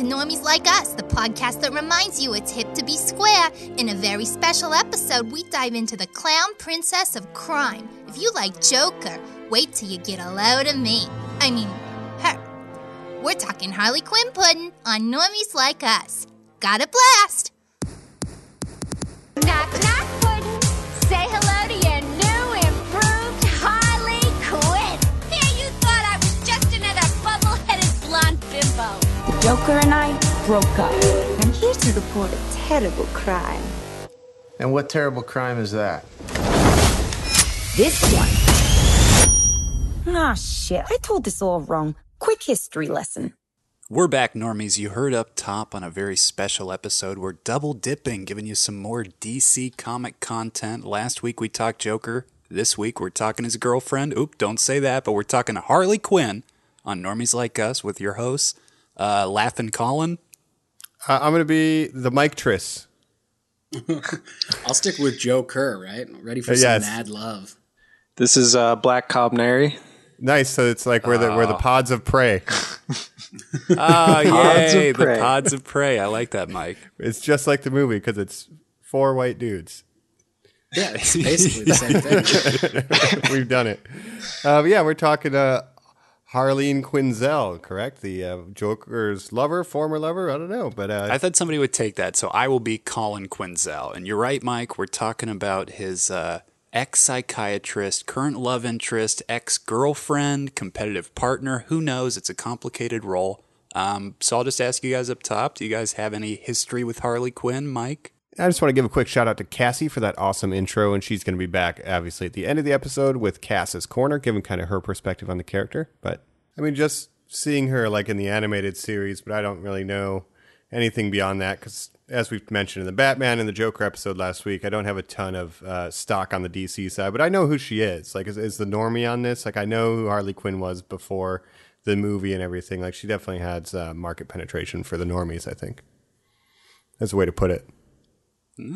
to Normies Like Us, the podcast that reminds you it's hip to be square. In a very special episode, we dive into the clown princess of crime. If you like Joker, wait till you get a load of me. I mean, her. We're talking Harley Quinn pudding on Normies Like Us. Got a blast! Joker and I broke up. I'm here to report a terrible crime. And what terrible crime is that? This one. Ah, shit. I told this all wrong. Quick history lesson. We're back, normies. You heard up top on a very special episode. We're double dipping, giving you some more DC comic content. Last week we talked Joker. This week we're talking his girlfriend. Oop, don't say that, but we're talking Harley Quinn on Normies Like Us with your hosts, uh, Laughing Colin. Uh, I'm going to be the Mike Triss. I'll stick with Joe Kerr, right? Ready for Uh, some yes. mad love. This is uh, Black Cobb Nary. Nice. So it's like we're the we're the pods of prey. Oh, Pods of yay, the pods of prey. I like that, Mike. It's just like the movie because it's four white dudes. Yeah, it's basically the same thing. We've done it. Uh, yeah, we're talking uh, Harleen Quinzel, correct? The uh, Joker's lover, former lover. I don't know, but uh, I thought somebody would take that, so I will be Colin Quinzel. And you're right, Mike. We're talking about his uh, ex psychiatrist, current love interest, ex girlfriend, competitive partner. Who knows? It's a complicated role. Um, so I'll just ask you guys up top do you guys have any history with Harley Quinn, Mike? I just want to give a quick shout out to Cassie for that awesome intro, and she's going to be back obviously at the end of the episode with Cass's corner, giving kind of her perspective on the character. But I mean, just seeing her like in the animated series, but I don't really know anything beyond that because, as we've mentioned in the Batman and the Joker episode last week, I don't have a ton of uh, stock on the DC side, but I know who she is. Like, is, is the normie on this? Like, I know who Harley Quinn was before the movie and everything. Like, she definitely has uh, market penetration for the normies. I think that's a way to put it.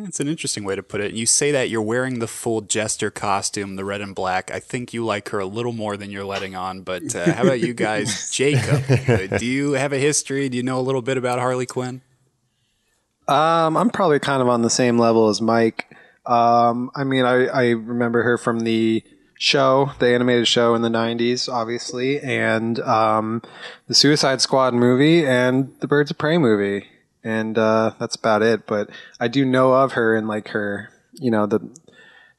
It's an interesting way to put it. You say that you're wearing the full jester costume, the red and black. I think you like her a little more than you're letting on. But uh, how about you guys, Jacob? Uh, do you have a history? Do you know a little bit about Harley Quinn? Um, I'm probably kind of on the same level as Mike. Um, I mean, I, I remember her from the show, the animated show in the 90s, obviously, and um, the Suicide Squad movie and the Birds of Prey movie. And uh, that's about it. But I do know of her and like her, you know, the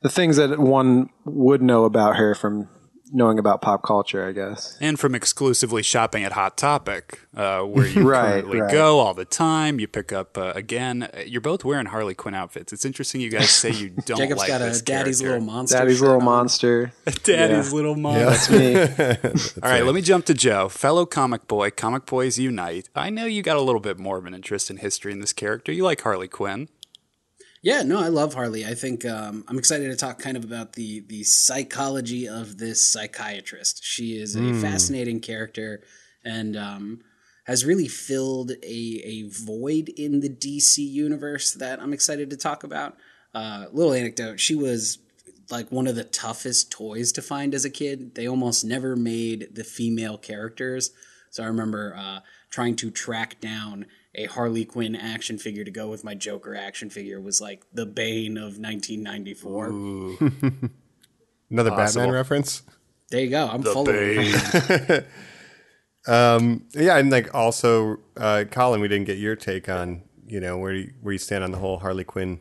the things that one would know about her from knowing about pop culture, I guess. And from exclusively shopping at Hot Topic, uh, where you Right, currently right. go all the time. You pick up uh, again. uh, You're both wearing Harley Quinn outfits. It's interesting you guys say you don't Jacob's like got a this daddy's character. little monster. Daddy's little on. monster. Daddy's Yeah. little mom. That's me. All right, let me jump to Joe, fellow comic boy. Comic boys unite. I know you got a little bit more of an interest in history in this character. You like Harley Quinn. Yeah, no, I love Harley. I think um, I'm excited to talk kind of about the the psychology of this psychiatrist. She is a fascinating character and um, has really filled a, a void in the DC universe that I'm excited to talk about. Uh, little anecdote: she was like one of the toughest toys to find as a kid. They almost never made the female characters. So I remember uh, trying to track down a Harley Quinn action figure to go with my Joker action figure was like the bane of 1994. Another Possible. Batman reference. There you go. I'm full of it. Yeah, and like also, uh, Colin, we didn't get your take on you know where you, where you stand on the whole Harley Quinn.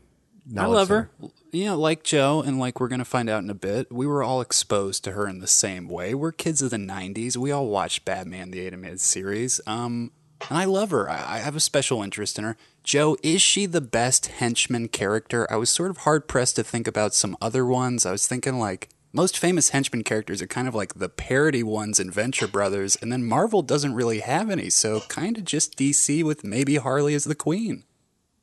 I love center. her. You know, like Joe, and like we're going to find out in a bit, we were all exposed to her in the same way. We're kids of the 90s. We all watched Batman, the animated series. Um, and I love her. I, I have a special interest in her. Joe, is she the best henchman character? I was sort of hard pressed to think about some other ones. I was thinking like most famous henchman characters are kind of like the parody ones in Venture Brothers, and then Marvel doesn't really have any, so kind of just DC with maybe Harley as the queen.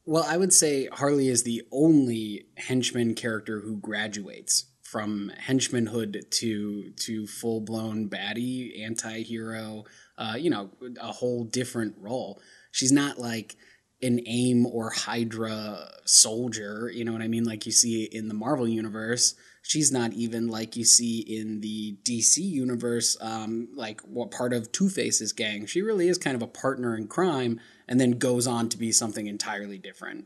Well, I would say Harley is the only henchman character who graduates from henchmanhood to to full blown baddie, anti hero. Uh, you know, a whole different role. She's not like an AIM or Hydra soldier. You know what I mean? Like you see in the Marvel universe. She's not even like you see in the DC universe, um, like what part of Two Face's gang. She really is kind of a partner in crime, and then goes on to be something entirely different.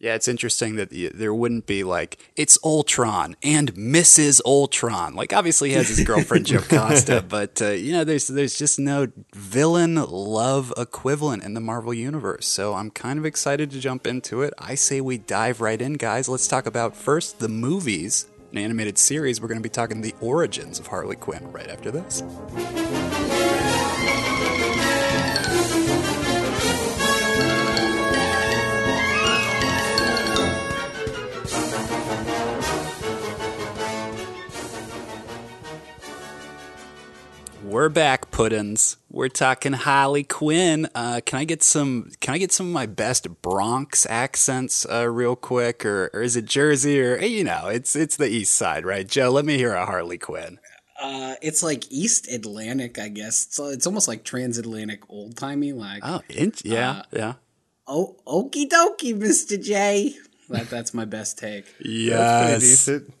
Yeah, it's interesting that there wouldn't be like it's Ultron and Mrs. Ultron. Like obviously he has his girlfriend Jocasta, but uh, you know there's there's just no villain love equivalent in the Marvel universe. So I'm kind of excited to jump into it. I say we dive right in, guys. Let's talk about first the movies, an animated series. We're going to be talking the origins of Harley Quinn right after this. We're back, puddins. We're talking Harley Quinn. Uh, can I get some? Can I get some of my best Bronx accents, uh, real quick, or, or is it Jersey, or you know, it's it's the East Side, right? Joe, let me hear a Harley Quinn. Uh, it's like East Atlantic, I guess. So it's almost like transatlantic, old timey. Like, Oh, in- yeah, yeah, oh, okie dokie, Mister J. That, that's my best take. That's pretty yes. decent.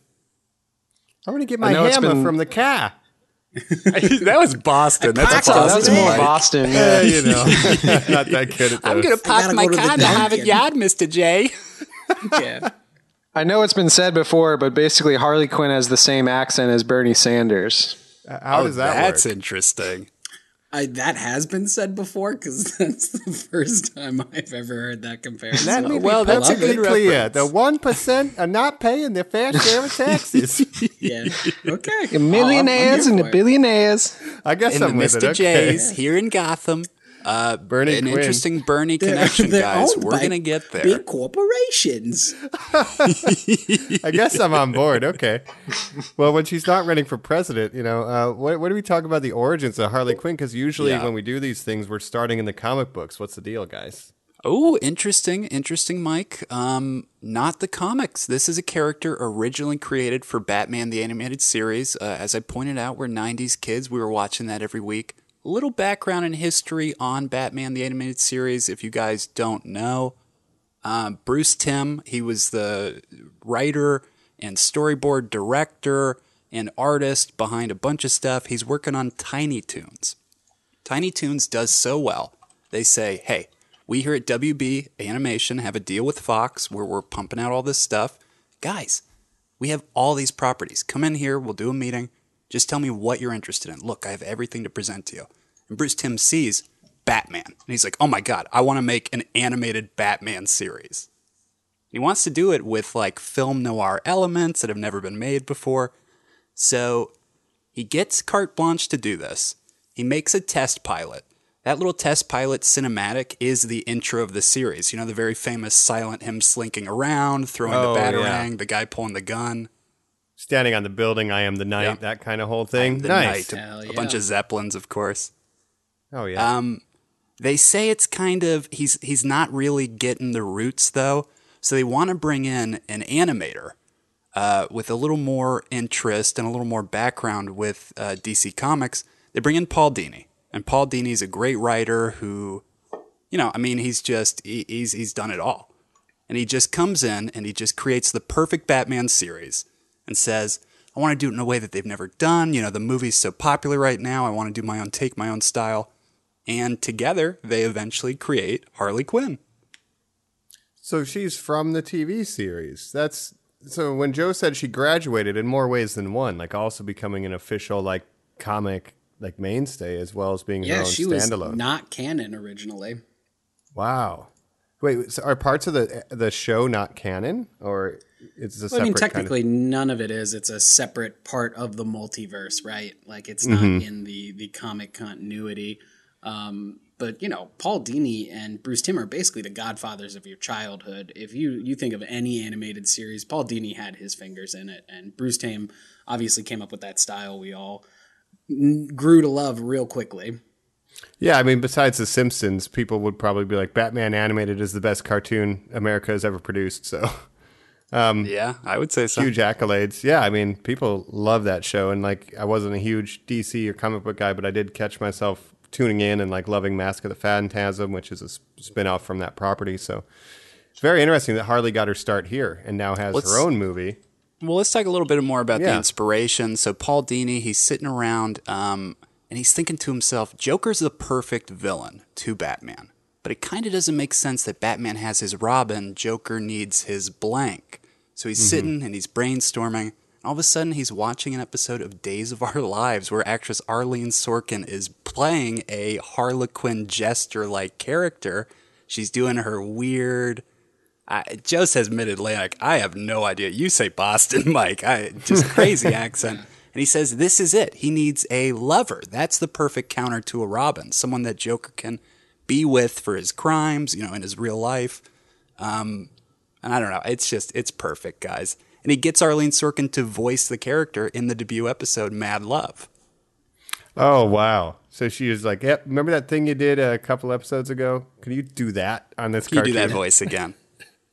I'm gonna get my hammer been- from the car. that was Boston. That's a packed Boston. it. That's Boston. more Boston. Yeah, Yeah. you know, not that good at those. I'm gonna park my go to the car in the Harvard Dunkin'. Yard, Mister J. Yeah. I know it's been said before, but basically Harley Quinn has the same accent as Bernie Sanders. How oh, does that Oh, That's work? interesting. I, that has been said before because that's the first time I've ever heard that comparison. Let me Well, that's a good clear. reference. The one percent are not paying their fair share of taxes. yeah. Okay. The millionaires I'm and the billionaires. I guess And the I'm with it. Mr. Okay. J's here in Gotham. Uh, Bernie an Quinn. interesting Bernie They're- connection, they're guys. We're gonna get there. Big corporations. I guess I'm on board. Okay. Well, when she's not running for president, you know, uh, what, what do we talk about the origins of Harley Quinn? Because usually Yeah. when we do these things, we're starting in the comic books. What's the deal, guys? Oh, interesting, interesting, Mike. Um, not the comics. This is a character originally created for Batman the Animated Series. Uh, as I pointed out, we're 90s kids. We were watching that every week. Little background and history on Batman the Animated Series, if you guys don't know. Um, Bruce Timm, he was the writer and storyboard director and artist behind a bunch of stuff. He's working on Tiny Toons. Tiny Toons does so well. They say, hey, we here at WB Animation have a deal with Fox where we're pumping out all this stuff. Guys, we have all these properties. Come in here, we'll do a meeting. Just tell me what you're interested in. Look, I have everything to present to you. And Bruce Timm sees Batman. And he's like, oh my God, I want to make an animated Batman series. He wants to do it with like film noir elements that have never been made before. So he gets carte blanche to do this. He makes a test pilot. That little test pilot cinematic is the intro of the series. You know, the very famous silent him slinking around, throwing Oh, the yeah. batarang, the guy pulling the gun. Standing on the building, I am the knight, Yeah. that kind of whole thing. The nice. knight, a yeah. bunch of zeppelins, of course. Oh yeah. Um, they say it's kind of he's he's not really getting the roots though, so they want to bring in an animator uh, with a little more interest and a little more background with uh, DC Comics. They bring in Paul Dini, and Paul Dini's a great writer who, you know, I mean, he's just he, he's he's done it all, and he just comes in and he just creates the perfect Batman series and says. I want to do it in a way that they've never done. You know, the movie's so popular right now. I want to do my own take, my own style and together they eventually create Harley Quinn. so she's from the TV series. That's so when Joe said she graduated in more ways than one, like also becoming an official like comic like mainstay as well as being her Yeah, own she was standalone. not canon originally. wow. Wait, so are parts of the the show not canon, or it's a Well, separate I mean, kind of- technically, none of it is. It's a separate part of the multiverse, right? Like it's not Mm-hmm. in the the comic continuity. Um, but you know, Paul Dini and Bruce Timm are basically the godfathers of your childhood. If you you think of any animated series, Paul Dini had his fingers in it, and Bruce Timm obviously came up with that style we all grew to love real quickly. Yeah, I mean, besides The Simpsons, people would probably be like, Batman animated is the best cartoon America has ever produced. So Yeah, I would say so. huge accolades. Yeah, I mean, people love that show. And like, I wasn't a huge DC or comic book guy, but I did catch myself tuning in and like loving Mask of the Phantasm, which is a spin-off from that property. So it's very interesting that Harley got her start here and now has Let's- her own movie. Well, let's talk a little bit more about the inspiration. So Paul Dini, he's sitting around um, and he's thinking to himself, Joker's the perfect villain to Batman. But it kind of doesn't make sense that Batman has his Robin, Joker needs his blank. So he's sitting and he's brainstorming. All of a sudden, he's watching an episode of Days of Our Lives where actress Arlene Sorkin is playing a Harlequin jester like character. She's doing her weird. I, Joe says Mid Atlantic. I have no idea. You say Boston, Mike. I just crazy accent. And he says this is it. He needs a lover. That's the perfect counter to a Robin, someone that Joker can be with for his crimes, you know, in his real life. Um, and I don't know. It's just it's perfect, guys. And he gets Arlene Sorkin to voice the character in the debut episode Mad Love. Oh wow! So she was like, "Yep, remember that thing you did a couple episodes ago? Can you do that on this Can you do that voice again?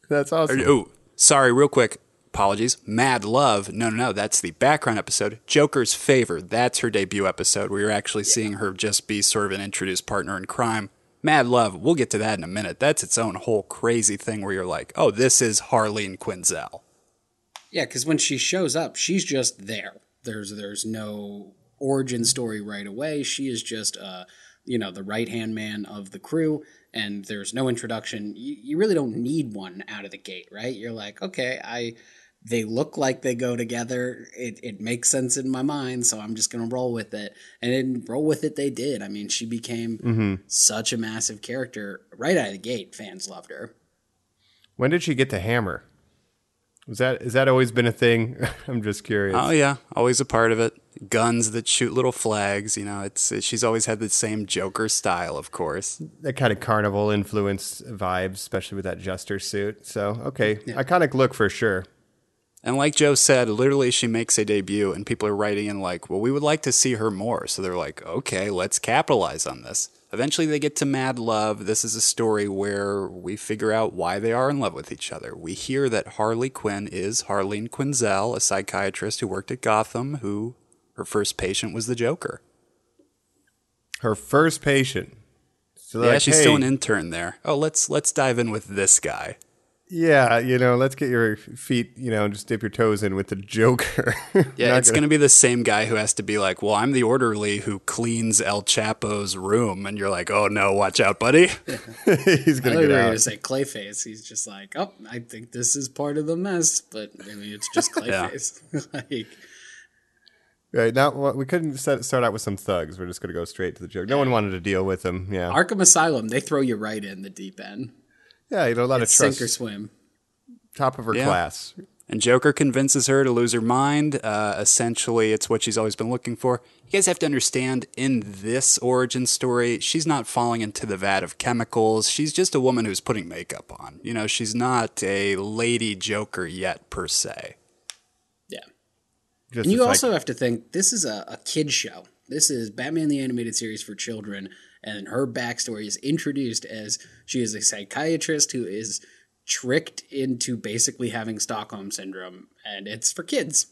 That's awesome. Oh, sorry, real quick. Apologies. Mad Love. No, no, no. That's the background episode. Joker's Favor. That's her debut episode where you're actually seeing her just be sort of an introduced partner in crime. Mad Love. We'll get to that in a minute. That's its own whole crazy thing where you're like, oh, this is Harleen Quinzel. Yeah, because when she shows up, she's just there. There's there's no origin story right away. She is just uh, you know, the right hand man of the crew, and there's no introduction. You, you really don't need one out of the gate, right? You're like, okay, I they look like they go together. It it makes sense in my mind, so I'm just gonna roll with it. And then roll with it they did. I mean, she became such a massive character right out of the gate. Fans loved her. When did she get the hammer? Was that has that always been a thing? I'm just curious. Oh yeah, always a part of it. Guns that shoot little flags. You know, it's she's always had the same Joker style, of course. that kind of carnival influence vibes, especially with that jester suit. So okay, iconic look for sure. And like Joe said, literally she makes a debut and people are writing in like, well, we would like to see her more. So they're like, okay, let's capitalize on this. Eventually they get to Mad Love. This is a story where we figure out why they are in love with each other. We hear that Harley Quinn is Harleen Quinzel, a psychiatrist who worked at Gotham, who her first patient was the Joker. Her first patient. So yeah, like, she's hey, still an intern there. Oh, let's let's dive in with this guy. Yeah, you know, let's get your feet, you know, just dip your toes in with the Joker. Yeah, it's going to be the same guy who has to be like, "Well, I'm the orderly who cleans El Chapo's room," and you're like, "Oh no, watch out, buddy." He's gonna thought get you were out. going to say Clayface. He's just like, oh, I think this is part of the mess, but I mean, it's just Clayface. like, Right now, well, we couldn't set, start out with some thugs. We're just gonna go straight to the Joker. No one wanted to deal with him. Yeah, Arkham Asylum, they throw you right in the deep end. Yeah, you know, a lot It's of trust. sink or swim. Top of her Yeah. class. And Joker convinces her to lose her mind. Uh, essentially, it's what she's always been looking for. You guys have to understand in this origin story, she's not falling into the vat of chemicals. She's just a woman who's putting makeup on. You know, she's not a lady Joker yet, per se. Yeah. Just And you a psych- also have to think this is a, a kid show. This is Batman the Animated Series for children, and her backstory is introduced as she is a psychiatrist who is tricked into basically having Stockholm syndrome, and it's for kids.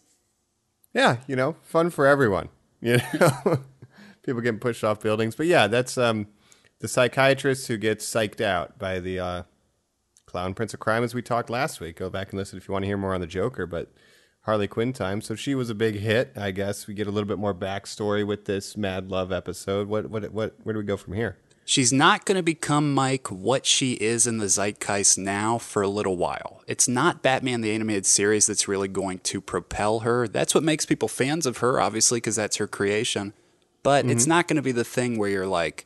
yeah, you know, fun for everyone. You know, people getting pushed off buildings, but yeah, that's um, the psychiatrist who gets psyched out by the uh, clown prince of crime, as we talked last week. Go back and listen if you want to hear more on the Joker, but Harley Quinn time. So she was a big hit, I guess. We get a little bit more backstory with this Mad Love episode. What, what, what? Where do we go from here? She's not going to become, Mike, what she is in the zeitgeist now for a little while. It's not Batman the Animated Series that's really going to propel her. That's what makes people fans of her, obviously, because that's her creation. But mm-hmm. it's not going to be the thing where you're like,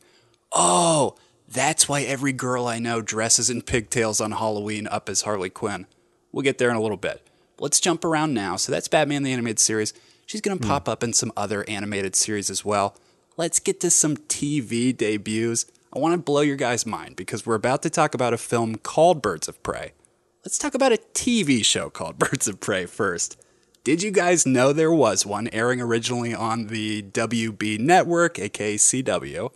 oh, that's why every girl I know dresses in pigtails on Halloween up as Harley Quinn. We'll get there in a little bit. Let's jump around now. So that's Batman the Animated Series. She's going to pop up in some other animated series as well. Let's get to some TV debuts. I want to blow your guys' mind because we're about to talk about a film called Birds of Prey. Let's talk about a TV show called Birds of Prey first. Did you guys know there was one airing originally on the WB network, aka CW?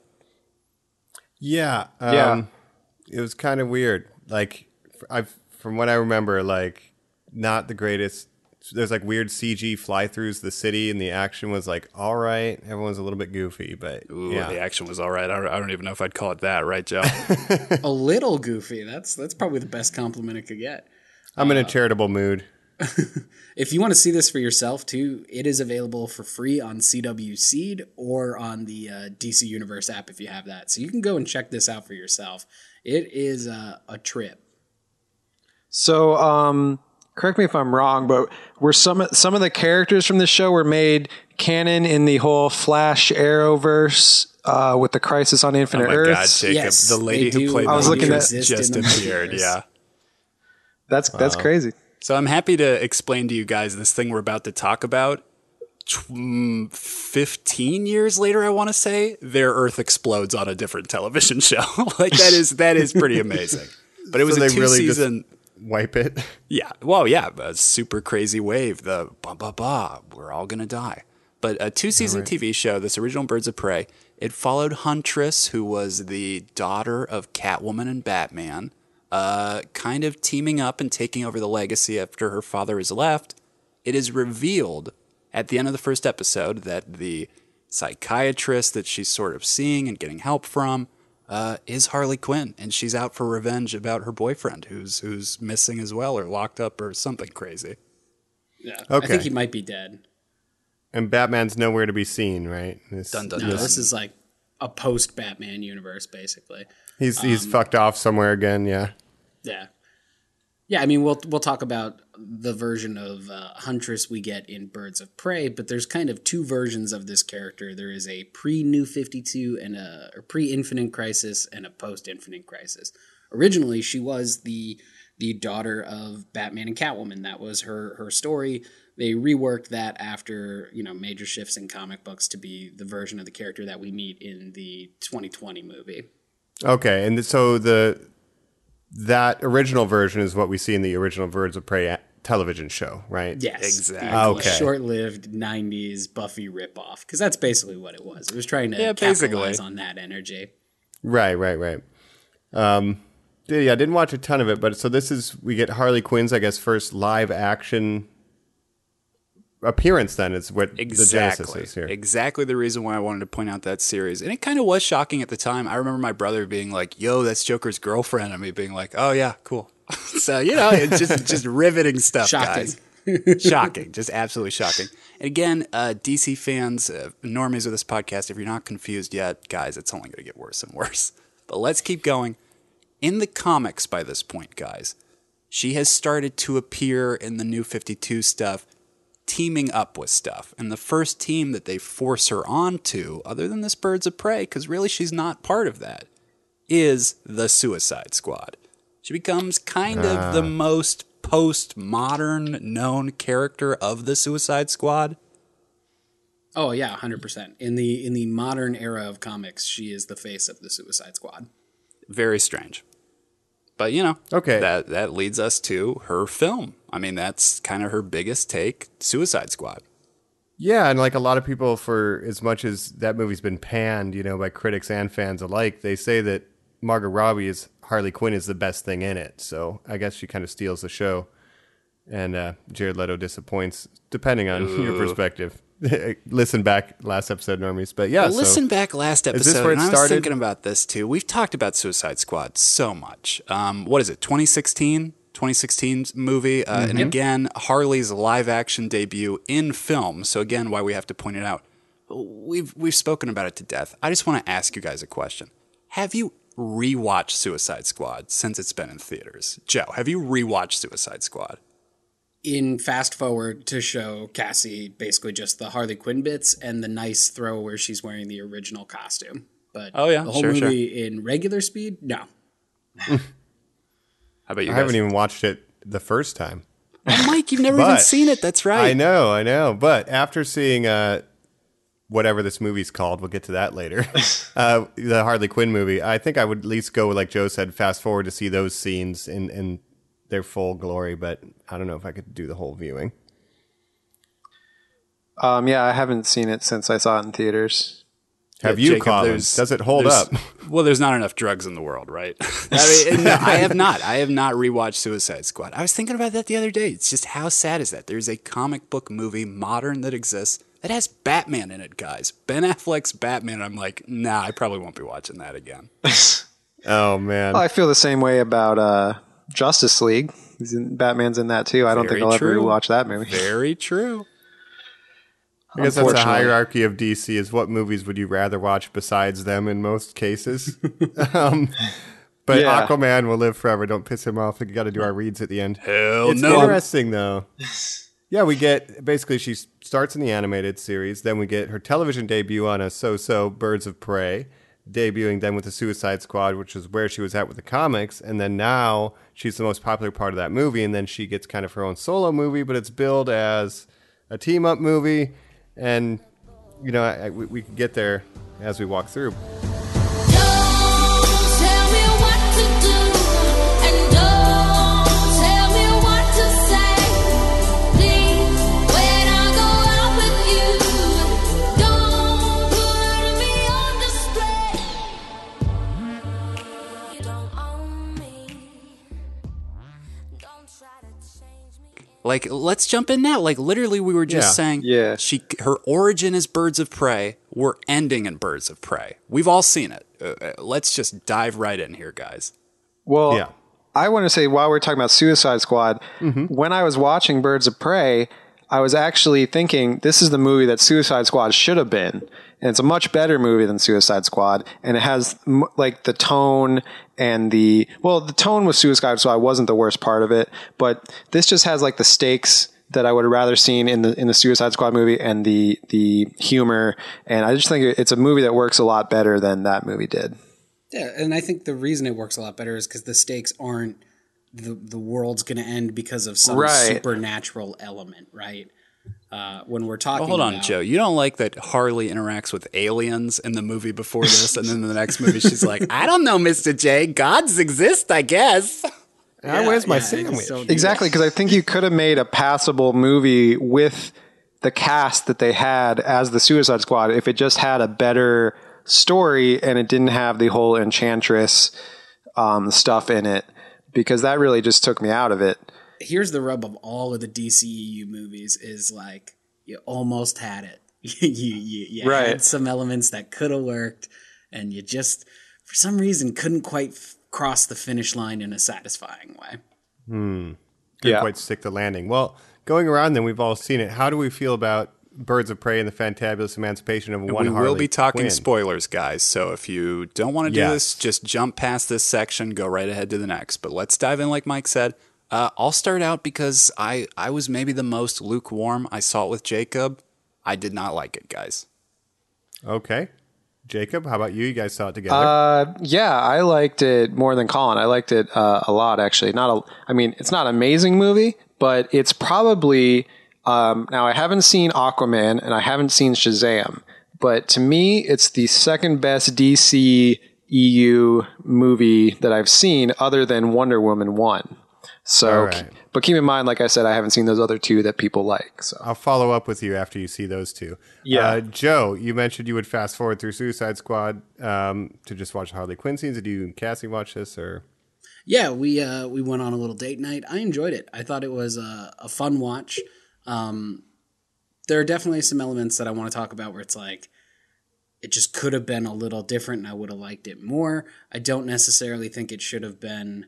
Yeah. Um, Yeah. It was kind of weird. Like, f- I've from what I remember, like not the greatest there's like weird CG fly throughs the city, and the action was like all right. Everyone's a little bit goofy, but Ooh, yeah, the action was all right. I don't, I don't even know if I'd call it that, right, Joe? a little goofy. That's that's probably the best compliment it could get. I'm in a charitable mood. If you want to see this for yourself too, it is available for free on CW Seed or on the uh, DC Universe app if you have that. So you can go and check this out for yourself. It is uh, a trip. So, um, correct me if I'm wrong, but were some some of the characters from the show were made canon in the whole Flash Arrowverse uh, with the Crisis on oh Infinite my God, Earths? Jacob, Yes, the lady who played I was the looking at- just exist in the appeared. Yeah. That's that's crazy. So I'm happy to explain to you guys this thing we're about to talk about. Mm, 15 years later, I want to say, their Earth explodes on a different television show. like that is that is pretty amazing. But it was So a two really just- season. Wipe it. Yeah. Well, yeah, a super crazy wave. The ba ba ba. We're all gonna die. But a two season TV show. This original Birds of Prey. It followed Huntress, who was the daughter of Catwoman and Batman, uh, kind of teaming up and taking over the legacy after her father has left. It is revealed at the end of the first episode that the psychiatrist that she's sort of seeing and getting help from uh, is Harley Quinn, and she's out for revenge about her boyfriend, who's who's missing as well, or locked up, or something crazy. Yeah, I Okay. think he might be dead. And Batman's nowhere to be seen, right? This- Dun, dun, No, dun. this is like a post Batman universe, basically. He's he's Um, fucked off somewhere again. Yeah. Yeah. Yeah, I mean, we'll we'll talk about the version of uh, Huntress we get in Birds of Prey, but there's kind of two versions of this character. There is a pre New Fifty Two and a pre Infinite Crisis and a post Infinite Crisis. Originally, she was the the daughter of Batman and Catwoman. That was her her story. They reworked that after you know major shifts in comic books to be the version of the character that we meet in the 2020 movie. Okay, and so the that original version is what we see in the original Birds of Prey television show, right? Yes, Exactly. The Okay. Short-lived '90s Buffy ripoff, because that's basically what it was. It was trying to Yeah, basically. capitalize on that energy. Right, right, right. Um, yeah, I didn't watch a ton of it, but so this is we get Harley Quinn's, I guess, first live action appearance. Then is what exactly. the Exactly. genesis is here. Exactly the reason why I wanted to point out that series. And it kind of was shocking at the time. I remember my brother being like, yo, that's Joker's girlfriend. And me being like, oh, yeah, cool. so, you know, it's just, just riveting stuff, Shocking. guys. shocking. Just absolutely shocking. And again, uh, DC fans, uh, normies of this podcast, if you're not confused yet, guys, it's only going to get worse and worse. But let's keep going. In the comics by this point, guys, she has started to appear in the new 52 stuff teaming up with stuff. And the first team that they force her onto, other than this Birds of Prey, because really she's not part of that, is the Suicide Squad. She becomes kind of the ah. most post-modern known character of the Suicide Squad. Oh yeah, hundred percent. In the in the modern era of comics, she is the face of the Suicide Squad. Very strange. But you know, Okay. that that leads us to her film. I mean, that's kind of her biggest take, Suicide Squad. Yeah, and like a lot of people, for as much as that movie's been panned, you know, by critics and fans alike, they say that Margot Robbie is Harley Quinn is the best thing in it. So I guess she kind of steals the show, and uh, Jared Leto disappoints, depending on your perspective. listen back last episode, normies, but yeah, Well, so- listen back last this episode. where it and I was thinking about this too. We've talked about Suicide Squad so much. Um, what is it? 2016, 2016 movie, uh, and again Harley's live action debut in film. So again, why we have to point it out. We've we've spoken about it to death. I just want to ask you guys a question. Have you rewatched Suicide Squad since it's been in theaters? Joe, have you rewatched Suicide Squad? In fast forward to show Cassie basically just the Harley Quinn bits and the nice throw where she's wearing the original costume. But Oh, yeah, the whole sure, sure. movie in regular speed, no. How about you I guys? haven't even watched it the first time. Oh, Mike, you've never even seen it. That's right. I know, I know. But after seeing uh, whatever this movie's called, we'll get to that later. uh, the Harley Quinn movie. I think I would at least go, like Joe said, fast forward to see those scenes in in their full glory. But I don't know if I could do the whole viewing. Um, yeah, I haven't seen it since I saw it in theaters. Have Yeah, you, Jacob, Colin? Does it hold up? Well, there's not enough drugs in the world, right? I mean, no, I have not. I have not rewatched Suicide Squad. I was thinking about that the other day. It's just how sad is that? There's a comic book movie, modern, that exists that has Batman in it, guys. Ben Affleck's Batman. I'm like, nah, I probably won't be watching that again. Oh man. I feel the same way about uh, Justice League. He's in, Batman's in that too. I don't Very think I'll ever watch that movie. Very true. I guess that's a hierarchy of DC. Is what movies would you rather watch besides them in most cases? um, but Yeah. Aquaman will live forever. Don't piss him off. We got to do our reads at the end. Hell it's no. interesting though. Yeah, we get basically she starts in the animated series, then we get her television debut on a so-so Birds of Prey, debuting then with the Suicide Squad, which is where she was at with the comics, and then now she's the most popular part of that movie, and then she gets kind of her own solo movie, but it's billed as a team-up movie, and you know I- we, we can get there as we walk through. Like, let's jump in now. Like, literally, we were just Yeah. saying, Yeah. she her origin is Birds of Prey. We're ending in Birds of Prey. We've all seen it. Uh, uh, let's just dive right in here, guys. Well, Yeah. I want to say while we're talking about Suicide Squad, when I was watching Birds of Prey, I was actually thinking this is the movie that Suicide Squad should have been. And it's a much better movie than Suicide Squad. And it has like the tone and the, well, the tone with Suicide Squad wasn't the worst part of it, but this just has like the stakes that I would have rather seen in the in the Suicide Squad movie and the the humor. And I just think it's a movie that works a lot better than that movie did. Yeah, and I think the reason it works a lot better is because the stakes aren't the the world's going to end because of some Right. supernatural element, right? Uh, when we're talking, Well, hold on, about- Joe. You don't like that Harley interacts with aliens in the movie before this, and then the next movie she's like, "I don't know, Mister J. Gods exist, I guess." Ah, where's my yeah, sandwich? don't Exactly, because I think you could have made a passable movie with the cast that they had as the Suicide Squad if it just had a better story and it didn't have the whole Enchantress um, stuff in it, because that really just took me out of it. here's the rub of all of the DCEU movies is like you almost had it. you you, you Right. had some elements that could have worked, and you just for some reason couldn't quite f- cross the finish line in a satisfying way. Hmm. Didn't Yeah. quite stick the landing. Well, going around, then we've all seen it. How do we feel about Birds of Prey and the Fantabulous Emancipation of One we Harley will be talking Quinn? spoilers, guys. So if you don't want to do Yes. this, just jump past this section, go right ahead to the next. But let's dive in, like Mike said. Uh, I'll start out because I I was maybe the most lukewarm. I saw it with Jacob. I did not like it, guys. Okay. Jacob, how about you? You guys saw it together. Uh, yeah, I liked it more than Colin. I liked it uh, a lot, actually. Not a, I mean, it's not an amazing movie, but it's probably. Um, now, I haven't seen Aquaman and I haven't seen Shazam, but to me, it's the second best DC EU movie that I've seen, other than Wonder Woman one. So, All right. but keep in mind, like I said, I haven't seen those other two that people like. So, I'll follow up with you after you see those two. Yeah. Uh, Joe, you mentioned you would fast forward through Suicide Squad um, to just watch Harley Quinn scenes. Did you and Cassie watch this? or Yeah, we uh, we went on a little date night. I enjoyed it. I thought it was a, a fun watch. Um, there are definitely some elements that I want to talk about where it's like it just could have been a little different, and I would have liked it more. I don't necessarily think it should have been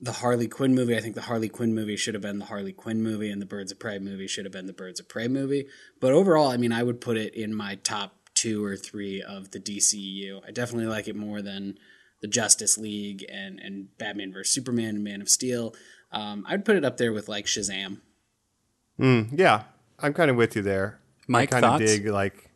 the Harley Quinn movie. I think the Harley Quinn movie should have been the Harley Quinn movie, and the Birds of Prey movie should have been the Birds of Prey movie. But overall, I mean, I would put it in my top two or three of the DCEU. I definitely like it more than the Justice League and and Batman vs Superman and Man of Steel. Um, I'd put it up there with like Shazam. Yeah, I'm kind of with you there. Mike, I kind of dig like,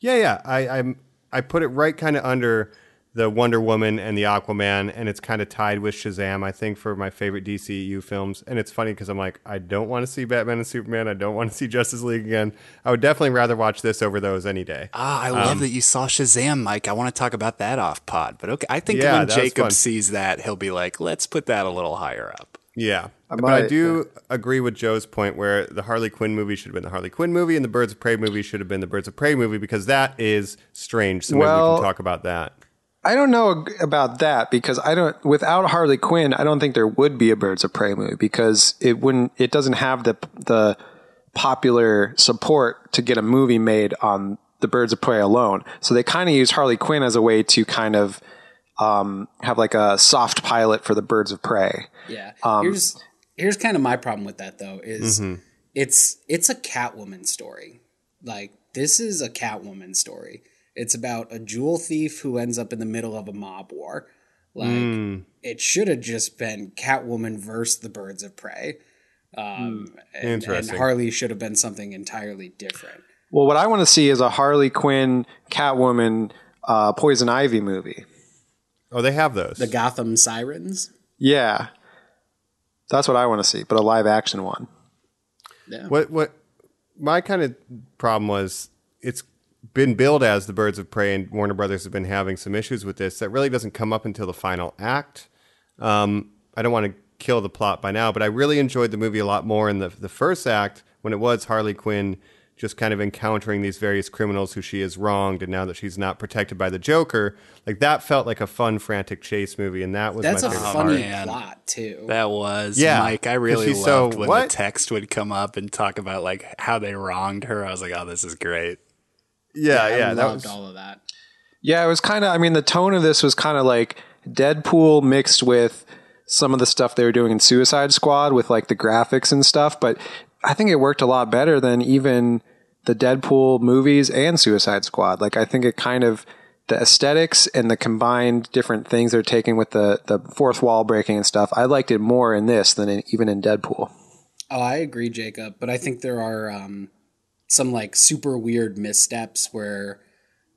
yeah, yeah. I I'm I put it right kind of under the Wonder Woman and the Aquaman, and it's kind of tied with Shazam. I think for my favorite DCU films, and it's funny because I'm like, I don't want to see Batman and Superman. I don't want to see Justice League again. I would definitely rather watch this over those any day. Ah, I Um, love that you saw Shazam, Mike. I want to talk about that off pod, but okay. I think Yeah, when Jacob sees that, he'll be like, "Let's put that a little higher up." Yeah. I but I do agree with Joe's point where the Harley Quinn movie should have been the Harley Quinn movie and the Birds of Prey movie should have been the Birds of Prey movie because that is strange. So maybe we Well- can talk about that. I don't know about that because I don't. Without Harley Quinn, I don't think there would be a Birds of Prey movie because it wouldn't. It doesn't have the the popular support to get a movie made on the Birds of Prey alone. So they kind of use Harley Quinn as a way to kind of um, have like a soft pilot for the Birds of Prey. Yeah. Um, here's here's kind of my problem with that though is Mhm. it's it's a Catwoman story. Like this is a Catwoman story. It's about a jewel thief who ends up in the middle of a mob war. Like Mm. it should have just been Catwoman versus the Birds of Prey. Um, and, and Harley should have been something entirely different. Well, what I want to see is a Harley Quinn, Catwoman, uh, Poison Ivy movie. Oh, they have those. The Gotham Sirens. Yeah, that's what I want to see, but a live action one. Yeah. What what my kind of problem was it's been billed as the Birds of Prey and Warner Brothers have been having some issues with this that really doesn't come up until the final act. Um, I don't want to kill the plot by now, but I really enjoyed the movie a lot more in the the first act when it was Harley Quinn just kind of encountering these various criminals who she has wronged and now that she's not protected by the Joker, like that felt like a fun frantic chase movie and that was That's my a favorite funny part. plot too. That was Yeah, Mike. I really she's so- loved when what? the text would come up and talk about like how they wronged her. I was like, oh, this is great. Yeah, yeah, I that loved was all of that. Yeah, it was kind of. I mean, the tone of this was kind of like Deadpool mixed with some of the stuff they were doing in Suicide Squad with like the graphics and stuff. But I think it worked a lot better than even the Deadpool movies and Suicide Squad. Like, I think it kind of the aesthetics and the combined different things they're taking with the the fourth wall breaking and stuff. I liked it more in this than in, even in Deadpool. Oh, I agree, Jacob. But I think there are um, some like super weird missteps where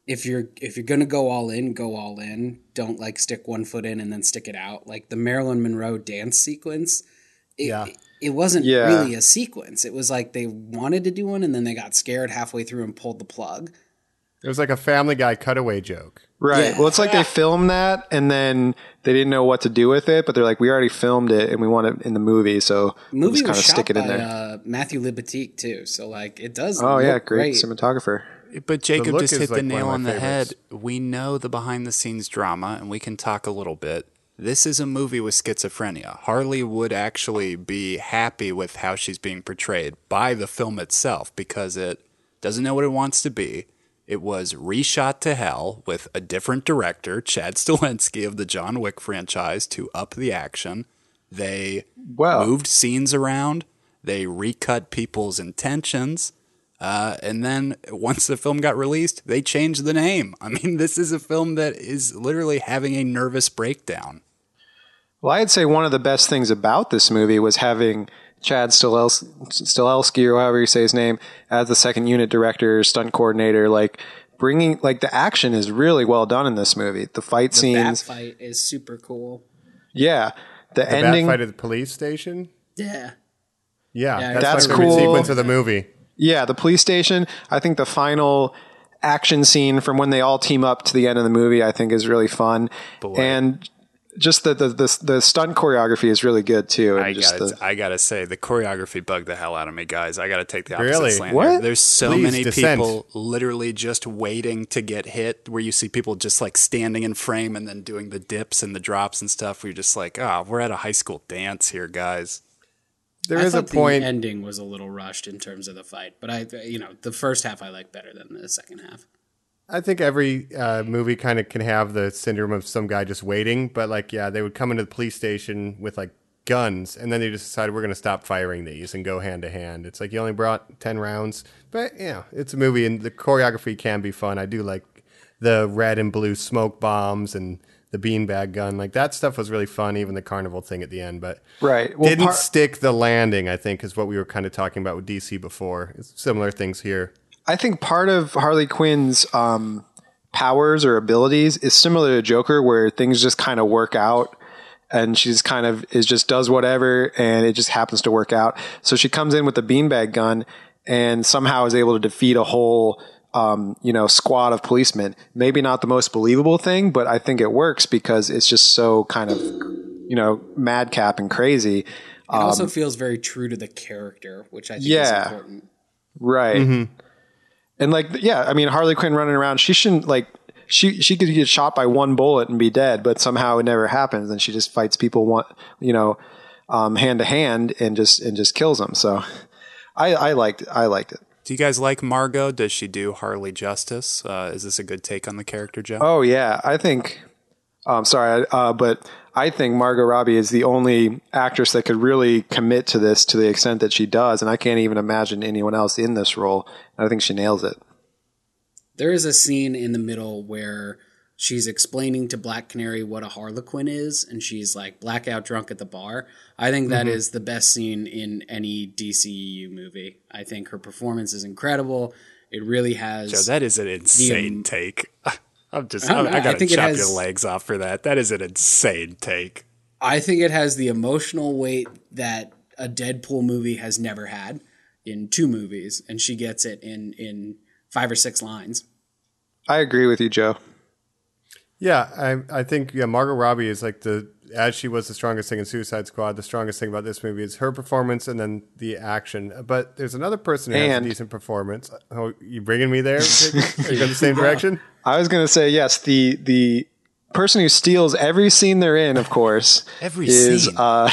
if you're if you're gonna go all in, go all in. Don't like stick one foot in and then stick it out. Like the Marilyn Monroe dance sequence. It, Yeah. It wasn't Yeah. really a sequence. It was like they wanted to do one and then they got scared halfway through and pulled the plug. It was like a Family Guy cutaway joke. Right. Yeah. Well, it's like they filmed that and then they didn't know what to do with it, but they're like, we already filmed it and we want it in the movie, so we'll movie just kind of stick it by in there. Uh, Matthew Libatique too. So like it does. oh yeah, great, great. cinematographer. But Jacob just hit the like, one of nail on the head. We know the behind the scenes drama, and we can talk a little bit. This is a movie with schizophrenia. Harley would actually be happy with how she's being portrayed by the film itself because it doesn't know what it wants to be. It was reshot to hell with a different director, Chad Stahelski of the John Wick franchise, to up the action. They Wow. moved scenes around. They recut people's intentions. Uh, and then once the film got released, they changed the name. I mean, this is a film that is literally having a nervous breakdown. Well, I'd say one of the best things about this movie was having Chad Stilels- Stilelsky, or however you say his name, as the second unit director, stunt coordinator. Like bringing, like the action is really well done in this movie. The fight The bat scenes, fight is super cool. yeah. The, The ending, bat fight at the police station. Yeah. Yeah, Yeah, that's, that's my favorite cool. sequence of the movie. Yeah, the police station. I think the final action scene from when they all team up to the end of the movie, I think, is really fun. And just the, the the the stunt choreography is really good too. And I gotta, the, I gotta say, the choreography bugged the hell out of me, guys. I gotta take the opposite Really? slant. What? Here. There's so Please, many dissent. people literally just waiting to get hit, where you see people just like standing in frame and then doing the dips and the drops and stuff. Where you're just like, oh, we're at a high school dance here, guys. There I is a point. The ending was a little rushed in terms of the fight, but I, you know, the first half I like better than the second half. I think every uh, movie kind of can have the syndrome of some guy just waiting, but like, yeah, they would come into the police station with like guns, and then they just decided we're going to stop firing these and go hand to hand. It's like you only brought ten rounds, but yeah, it's a movie, and the choreography can be fun. I do like the red and blue smoke bombs and the beanbag gun. Like that stuff was really fun. Even the carnival thing at the end, but Right. Well, didn't par- stick the landing. I think is what we were kind of talking about with DC before. It's similar things here. I think part of Harley Quinn's um, powers or abilities is similar to Joker, where things just kind of work out, and she just kind of is just does whatever, and it just happens to work out. So she comes in with the beanbag gun, and somehow is able to defeat a whole. Um, you know, squad of policemen. Maybe not the most believable thing, but I think it works because it's just so kind of you know, madcap and crazy. It also feels very true to the character, which I think Yeah. is important. Right. And like, yeah, I mean, Harley Quinn running around, she shouldn't like, she, she could get shot by one bullet and be dead, but somehow it never happens. And she just fights people one, you know, um, hand to hand and just, and just kills them. So I, I liked, I liked it. Do you guys like Margot? Does she do Harley justice? Uh, is this a good take on the character, Joe? Oh yeah, I think. I'm sorry, uh, but I think Margot Robbie is the only actress that could really commit to this to the extent that she does, and I can't even imagine anyone else in this role. And I think she nails it. There is a scene in the middle where she's explaining to Black Canary what a Harlequin is, and she's like blackout drunk at the bar. I think that is the best scene in any DCEU movie. I think her performance is incredible. It really has. Joe, that is an insane um, take. I'm just, I don't I. I I gotta think it chop has- your legs off for that. That is an insane take. I think it has the emotional weight that a Deadpool movie has never had in two movies, and she gets it in in five or six lines. I agree with you, Joe. Yeah, I I think yeah, Margot Robbie is like the as she was the strongest thing in Suicide Squad. The strongest thing about this movie is her performance and then the action. But there's another person who has a decent performance. Oh, you bringing me there? Are you going the same direction? I was going to say yes. The the person who steals every scene they're in, of course, Every is scene. uh,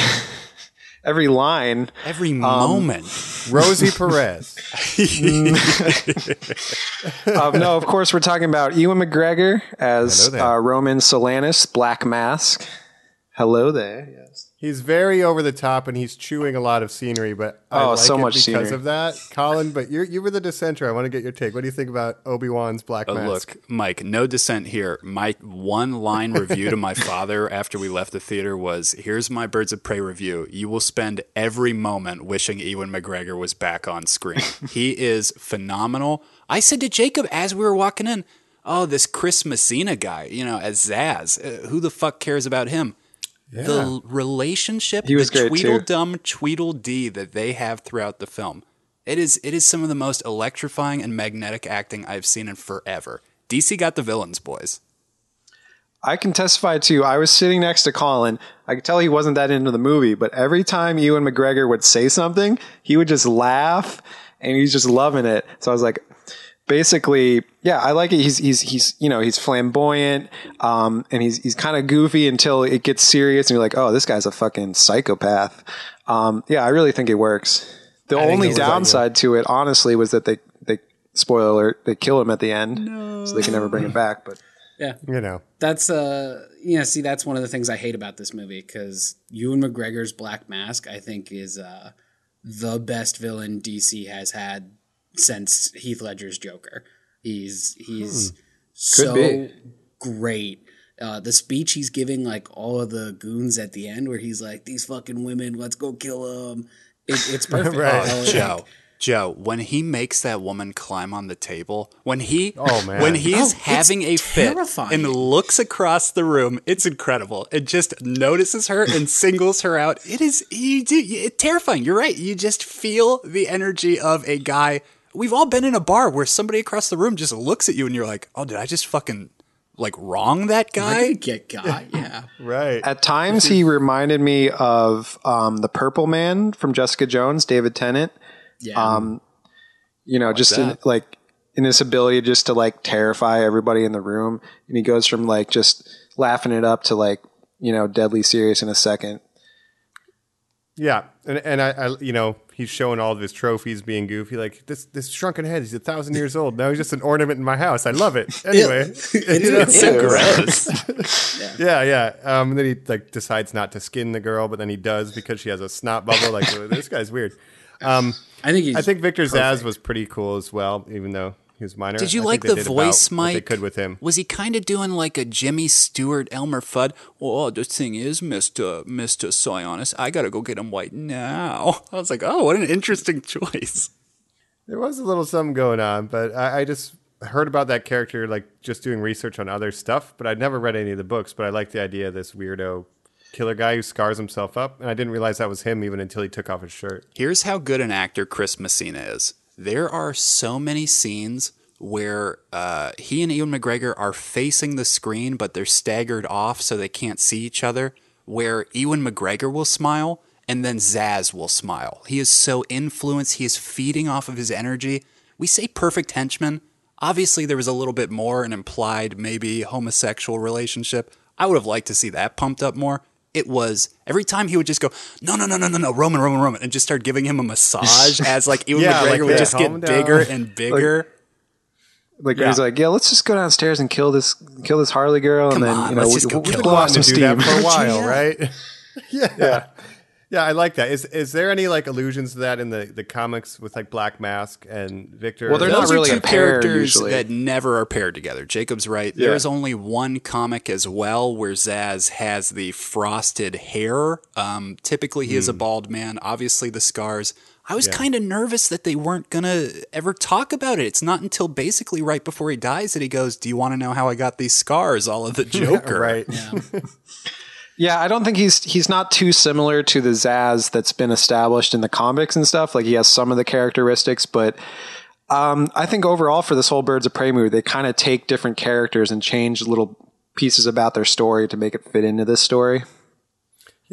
every line. Every moment. Rosie Perez. Um, no, of course, we're talking about Ewan McGregor as uh, Roman Sionis, Black Mask. Hello there. Yes. He's very over the top and he's chewing a lot of scenery, but I Oh, like so it much because scenery. of that, Colin. But you're you were the dissenter. I want to get your take. What do you think about Obi Wan's Black Oh, Mask? look, Mike, no dissent here. My one line review to my father after we left the theater was Here's my Birds of Prey review. You will spend every moment wishing Ewan McGregor was back on screen. he is phenomenal. I said to Jacob as we were walking in, Oh, this Chris Messina guy, you know, as Zsasz. Uh, who the fuck cares about him? The relationship, He was the. Tweedledum Tweedledee that they have throughout the film. It is it is some of the most electrifying and magnetic acting I've seen in forever. DC got the villains, boys. I can testify to. I was sitting next to Colin. I could tell he wasn't that into the movie, but every time Ewan McGregor would say something, he would just laugh, and he's just loving it. So I was like, basically, yeah, I like it. He's he's he's you know he's flamboyant, um, and he's he's kind of goofy until it gets serious, and you're like, oh, this guy's a fucking psychopath. Um, yeah, I really think it works. The think only it like- downside to it, honestly, was that they they spoiler alert they kill him at the end, so they can never bring him back. But Yeah, You know, that's uh, you know, see, that's one of the things I hate about this movie because Ewan McGregor's Black Mask, I think, is uh, the best villain DC has had since Heath Ledger's Joker. He's he's so be. great. Uh, the speech he's giving, like all of the goons at the end, where he's like, "These fucking women, let's go kill them." It, it's perfect. Right. I like- Joe, Joe, when he makes that woman climb on the table, when he Oh, man. when he is Oh, having a fit and looks across the room, it's incredible. It just notices her and singles her out. It is you do it's terrifying. You're right. You just feel the energy of a guy. We've all been in a bar where somebody across the room just looks at you and you're like, "Oh, did I just fucking like wrong that guy?" get guy, yeah. right? At times, he reminded me of um, the Purple Man from Jessica Jones, David Tennant. Yeah. Um, you know, just in, like in his ability just to like terrify everybody in the room, and he goes from like just laughing it up to like you know deadly serious in a second. Yeah, and and I, I, you know, he's showing all of his trophies, being goofy. Like this, this shrunken head. He's a thousand years old. Now he's just an ornament in my house. I love it. Anyway, you know? so gross. yeah, yeah. Um, and then he like decides not to skin the girl, but then he does because she has a snot bubble. Like this guy's weird. Um, I think he's I think Victor perfect. Zsasz was pretty cool as well, even though he was minor. Did you I like the voice, what They Mike? could with him. Was he kind of doing like a Jimmy Stewart, Elmer Fudd? Oh, the thing is, Mister Mister Sionis, I gotta go get him white now. I was like, oh, what an interesting choice. There was a little something going on, but I, I just heard about that character like just doing research on other stuff. But I'd never read any of the books. But I like the idea of this weirdo killer guy who scars himself up, and I didn't realize that was him even until he took off his shirt. Here's how good an actor Chris Messina is. There are so many scenes where uh, he and Ewan McGregor are facing the screen, but they're staggered off so they can't see each other. where Ewan McGregor will smile and then Zsasz will smile. He is so influenced, he is feeding off of his energy. We say perfect henchman. Obviously, there was a little bit more an implied, maybe homosexual relationship. I would have liked to see that pumped up more. It was every time he would just go, no, no, no, no, no, no, Roman, Roman, Roman, and just start giving him a massage as like Ewan Yeah, McGregor like would that. just get down. bigger and bigger. Like Yeah. he's like, yeah, let's just go downstairs and kill this kill this Harley girl, Come and then on, you know let's we, just go we'll blow off some to do that steam. for a while, Yeah. right? yeah. yeah. I like that. Is is there any like allusions to that in the, the comics with like Black Mask and Victor? Well, they're Those not are really two a characters usually. that never are paired together. Jacob's right. Yeah. There is only one comic as well where Zsasz has the frosted hair. Um, typically, he is a bald man. Obviously, the scars. I was kind of nervous that they weren't gonna ever talk about it. It's not until basically right before he dies that he goes, "Do you want to know how I got these scars?" All of the Joker. right. Yeah, I don't think he's he's not too similar to the Zsasz that's been established in the comics and stuff. Like he has some of the characteristics, but um, I think overall for this whole Birds of Prey movie, they kind of take different characters and change little pieces about their story to make it fit into this story.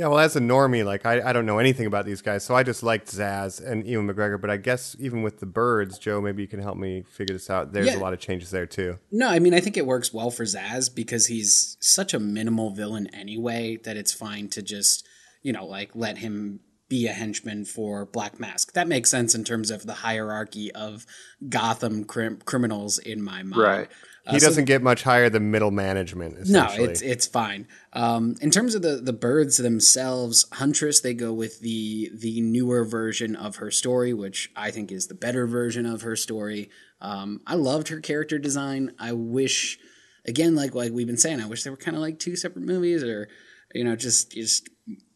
Yeah, well, as a normie, like I, I don't know anything about these guys, so I just liked Zsasz and Ewan McGregor. But I guess even with the birds, Joe, maybe you can help me figure this out. There's Yeah. a lot of changes there too. No, I mean I think it works well for Zsasz because he's such a minimal villain anyway that it's fine to just you know like let him be a henchman for Black Mask. That makes sense in terms of the hierarchy of Gotham crim- criminals in my mind. Right. He doesn't get much higher than middle management. No, it's it's fine. Um, in terms of the the birds themselves, Huntress they go with the the newer version of her story, which I think is the better version of her story. Um, I loved her character design. I wish, again, like like we've been saying, I wish they were kind of like two separate movies, or you know, just just.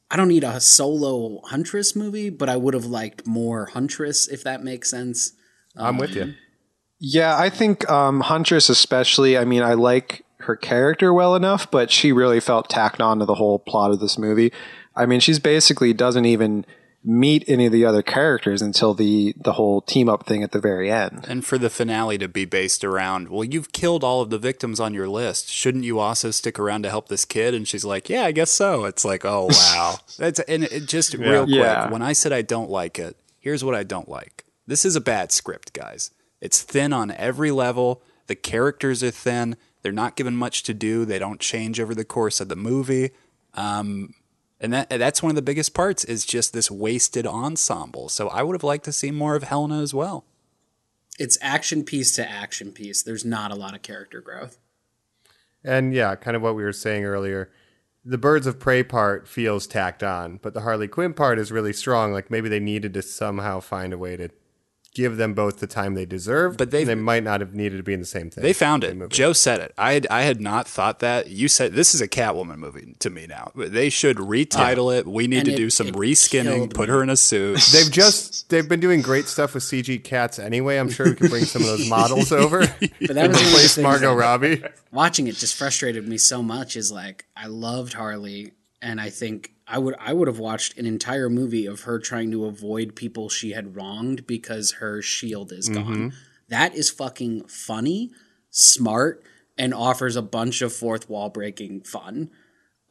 I don't need a solo Huntress movie, but I would have liked more Huntress if that makes sense. I'm with you. Yeah, I think um, Huntress especially. I mean, I like her character well enough, but she really felt tacked on to the whole plot of this movie. I mean, she's basically doesn't even meet any of the other characters until the the whole team up thing at the very end. And for the finale to be based around, well, you've killed all of the victims on your list. Shouldn't you also stick around to help this kid? And she's like, Yeah, I guess so. It's like, oh wow. That's and it just real quick. Yeah. When I said I don't like it, here's what I don't like. This is a bad script, guys. It's thin on every level. The characters are thin. They're not given much to do. They don't change over the course of the movie. Um, and that that's one of the biggest parts is just this wasted ensemble. So I would have liked to see more of Helena as well. It's action piece to action piece. There's not a lot of character growth. And yeah, kind of what we were saying earlier. The Birds of Prey part feels tacked on, but the Harley Quinn part is really strong. Like maybe they needed to somehow find a way to give them both the time they deserve, But they've- they might not have needed to be in the same thing. They found it. movie. Joe said it. I had I had not thought that. You said this is a Catwoman movie to me now. They should retitle it. We need And to it- do some reskinning. Put her in a suit. They've just they've been doing great stuff with CG cats anyway. I'm sure we can bring some of those models over But that and was the replace Margot Robbie. watching it just frustrated me so much is like I loved Harley and I think I would I would have watched an entire movie of her trying to avoid people she had wronged because her shield is gone. Mm-hmm. That is fucking funny, smart, and offers a bunch of fourth wall breaking fun.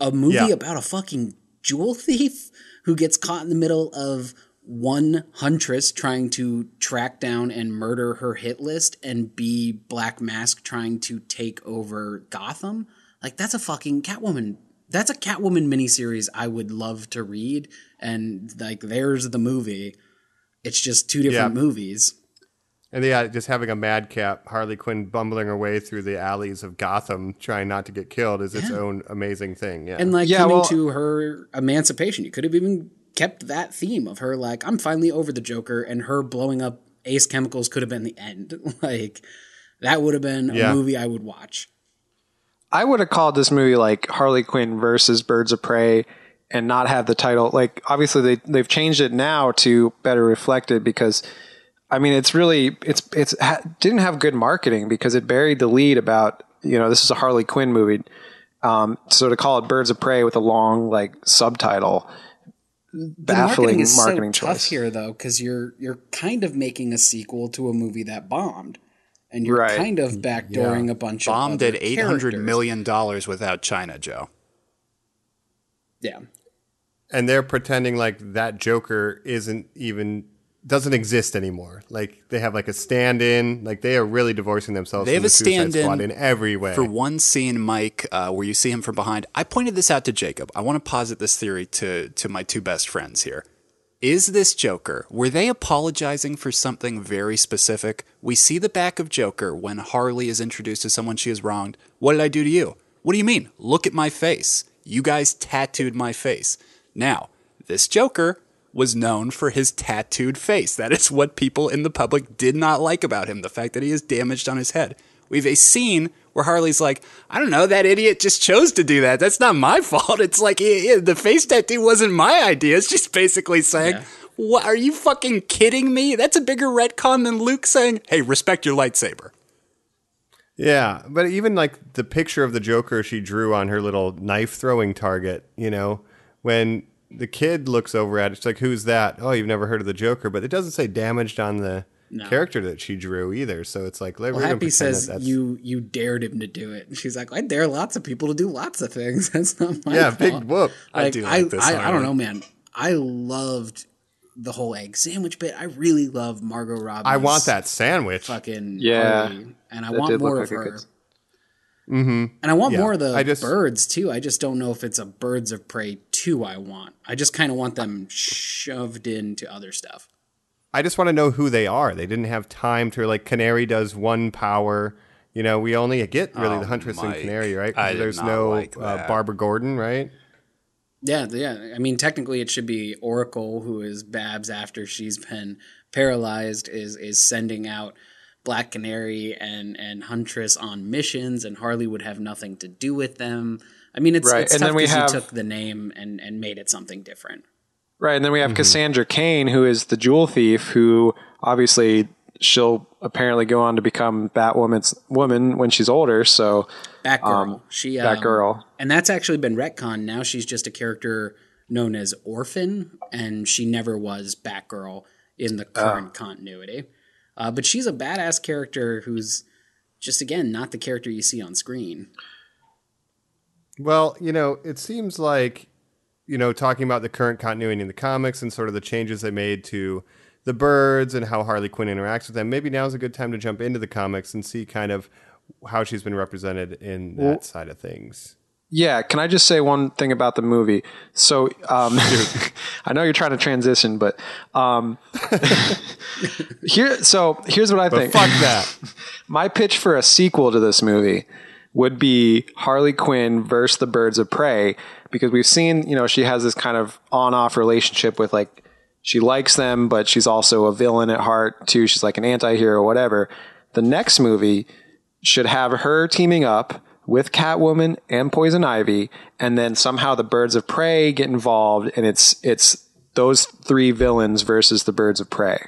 A movie Yeah. about a fucking jewel thief who gets caught in the middle of one huntress trying to track down and murder her hit list and B Black Mask trying to take over Gotham. Like that's a fucking Catwoman. That's a Catwoman miniseries I would love to read. And like there's the movie. It's just two different Yeah. movies. And yeah, just having a madcap Harley Quinn bumbling her way through the alleys of Gotham, trying not to get killed, is its own amazing thing. Yeah, And like Yeah, coming well- to her emancipation. You could have even kept that theme of her like, I'm finally over the Joker and her blowing up Ace Chemicals could have been the end. like that would have been a Yeah. movie I would watch. I would have called this movie like Harley Quinn versus Birds of Prey and not have the title. Like obviously they they've changed it now to better reflect it because I mean it's really it's it's ha- didn't have good marketing because it buried the lead about you know this is a Harley Quinn movie. Um, so to call it Birds of Prey with a long like subtitle, The baffling marketing is marketing so tough choice. here though because you're you're kind of making a sequel to a movie that bombed, and you're Right. kind of backdooring a bunch Bomb of did other eight hundred characters. million dollars without China, Joe. Yeah. and they're pretending like that Joker isn't even doesn't exist anymore. Like they have like a stand-in. Like they are really divorcing themselves. They from have the a stand-in Squad in every way. For one scene, Mike, uh, where you see him from behind, I pointed this out to Jacob. I want to posit this theory to to my two best friends here. Is this Joker? Were they apologizing for something very specific? We see the back of Joker when Harley is introduced to someone she has wronged. What did I do to you? What do you mean? Look at my face. You guys tattooed my face. Now, this Joker was known for his tattooed face. That is what people in the public did not like about him, the fact that he is damaged on his head. We have a scene where Harley's like, I don't know, that idiot just chose to do that. That's not my fault. It's like, yeah, yeah, the face tattoo wasn't my idea. It's just basically saying, what, are you fucking kidding me? That's a bigger retcon than Luke saying, hey, respect your lightsaber. Yeah, but even like the picture of the Joker she drew on her little knife throwing target, you know, when the kid looks over at it, it's like, who's that? Oh, you've never heard of the Joker, but it doesn't say damaged on the No. character that she drew either. So it's like, Well, Happy says that you you dared him to do it. And she's like, I dare lots of people to do lots of things. That's not my yeah, fault. big whoop. I do like this I, I don't know, man. I loved the whole egg sandwich bit. I really love Margot Robbie. I want that sandwich. fucking Yeah. Harley, and I want more like of a her. good- mm-hmm. And I want Yeah, more of the I just- birds too. I just don't know if it's a Birds of Prey two. I want. I just kind of want them shoved into other stuff. I just want to know who they are. They didn't have time to like Canary does one power. You know, we only get really Oh, the Huntress and Canary, right? I There's no like uh. Barbara Gordon, right? Yeah, yeah. I mean, technically, it should be Oracle, who is Babs after she's been paralyzed, is is sending out Black Canary and and Huntress on missions, and Harley would have nothing to do with them. I mean, it's, Right, it's and tough then we 'cause have- you took the name and and made it something different. Right, and then we Mm-hmm. have Cassandra Cain, who is the jewel thief, who obviously she'll apparently go on to become Batwoman's woman when she's older. So Batgirl, she um, Batgirl. and that's actually been retcon. Now she's just a character known as Orphan, and she never was Batgirl in the current continuity. Uh, but she's a badass character who's just again not the character you see on screen. Well, you know, it seems like, you know, talking about the current continuity in the comics and sort of the changes they made to the birds and how Harley Quinn interacts with them, maybe now's a good time to jump into the comics and see kind of how she's been represented in that side of things. Yeah, can I just say one thing about the movie? So, um, I know you're trying to transition, but um, here. So here's what I But think. fuck that. My pitch for a sequel to this movie would be Harley Quinn versus the Birds of Prey because we've seen, you know, she has this kind of on-off relationship with like she likes them, but she's also a villain at heart too. She's like an anti-hero, whatever. The next movie should have her teaming up with Catwoman and Poison Ivy, and then somehow the Birds of Prey get involved, and it's it's those three villains versus the Birds of Prey.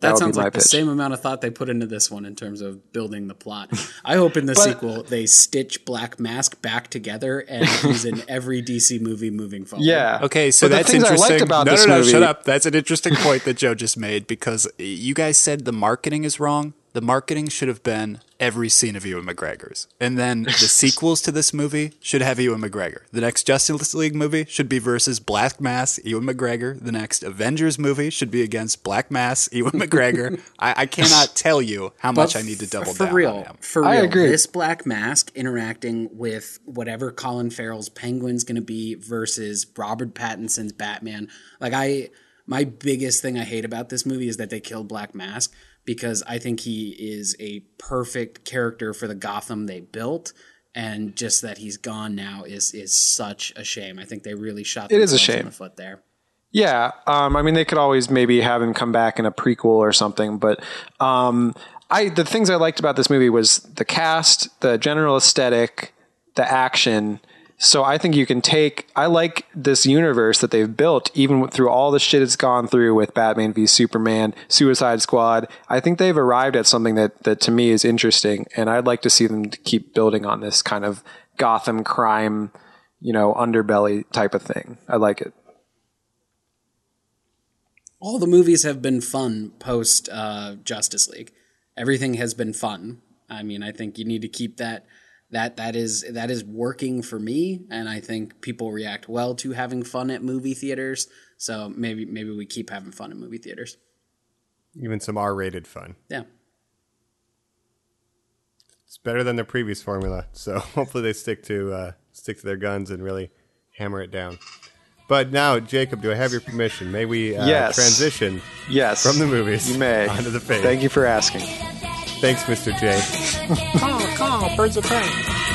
That, That sounds like the pitch. same amount of thought they put into this one in terms of building the plot. I hope in the sequel they stitch Black Mask back together and he's in every DC movie moving forward. Yeah. Okay, so But the that's I liked interesting. about no, this no, no, movie- shut up. That's an interesting point that Joe just made because you guys said the marketing is wrong. The marketing should have been every scene of Ewan McGregor's. And then the sequels to this movie should have Ewan McGregor. The next Justice League movie should be versus Black Mask, Ewan McGregor. The next Avengers movie should be against Black Mask, Ewan McGregor. I, I cannot tell you how much I need to double for down real, on him. For real, I agree. this Black Mask interacting with whatever Colin Farrell's Penguin's going to be versus Robert Pattinson's Batman. Like I, my biggest thing I hate about this movie is that they killed Black Mask because I think he is a perfect character for the Gotham they built. And just that he's gone now is is such a shame. I think they really shot It is a shame. the foot there. Yeah, um, I mean, they could always maybe have him come back in a prequel or something. But um, I, the things I liked about this movie was the cast, the general aesthetic, the action. So I think you can take. I like this universe that they've built, even through all the shit it's gone through with Batman v Superman, Suicide Squad. I think they've arrived at something that that to me is interesting, and I'd like to see them keep building on this kind of Gotham crime, you know, underbelly type of thing. I like it. all the movies have been fun post uh, Justice League. Everything has been fun. I mean, I think you need to keep that that that is that is working for me, and I think people react well to having fun at movie theaters. So maybe maybe we keep having fun in movie theaters. Even some R-rated fun. Yeah. It's better than their previous formula, so hopefully they stick to uh, stick to their guns and really hammer it down. But now, Jacob, do I have your permission? May we uh, Yes. transition Yes. from the movies You may. onto the page? Thank you for asking. Thanks, Mr. J. Call, call, birds of prey.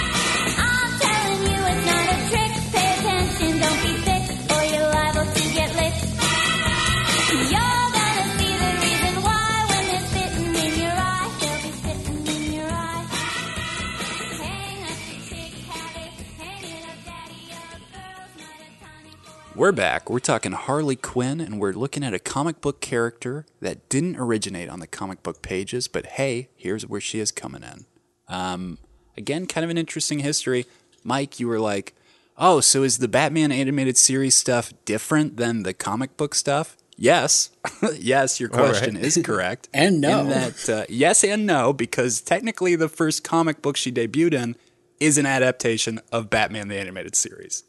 We're back. We're talking Harley Quinn, and we're looking at a comic book character that didn't originate on the comic book pages, but hey, here's where she is coming in. Um, again, kind of an interesting history. Mike, you were like, oh, so is the Batman animated series stuff different than the comic book stuff? Yes. yes, your All right. question is correct. And no. That, uh, yes and no, because technically the first comic book she debuted in is an adaptation of Batman the animated series.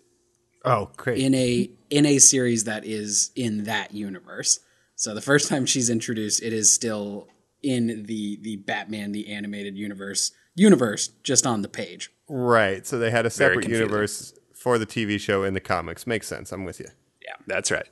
Oh, great. in a in a series that is in that universe. So the first time she's introduced, it is still in the the Batman the animated universe universe just on the page. right. So they had a separate universe for the TV show in the comics. Makes sense. I'm with you. Yeah, that's right.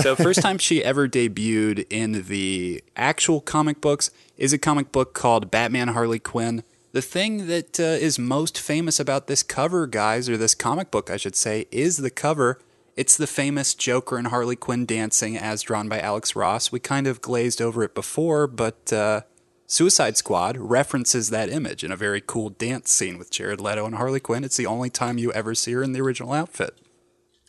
So first time she ever debuted in the actual comic books is a comic book called Batman Harley Quinn. The thing that uh, is most famous about this cover, guys, or this comic book, I should say, is the cover. It's the famous Joker and Harley Quinn dancing as drawn by Alex Ross. We kind of glazed over it before, but uh, Suicide Squad references that image in a very cool dance scene with Jared Leto and Harley Quinn. It's the only time you ever see her in the original outfit.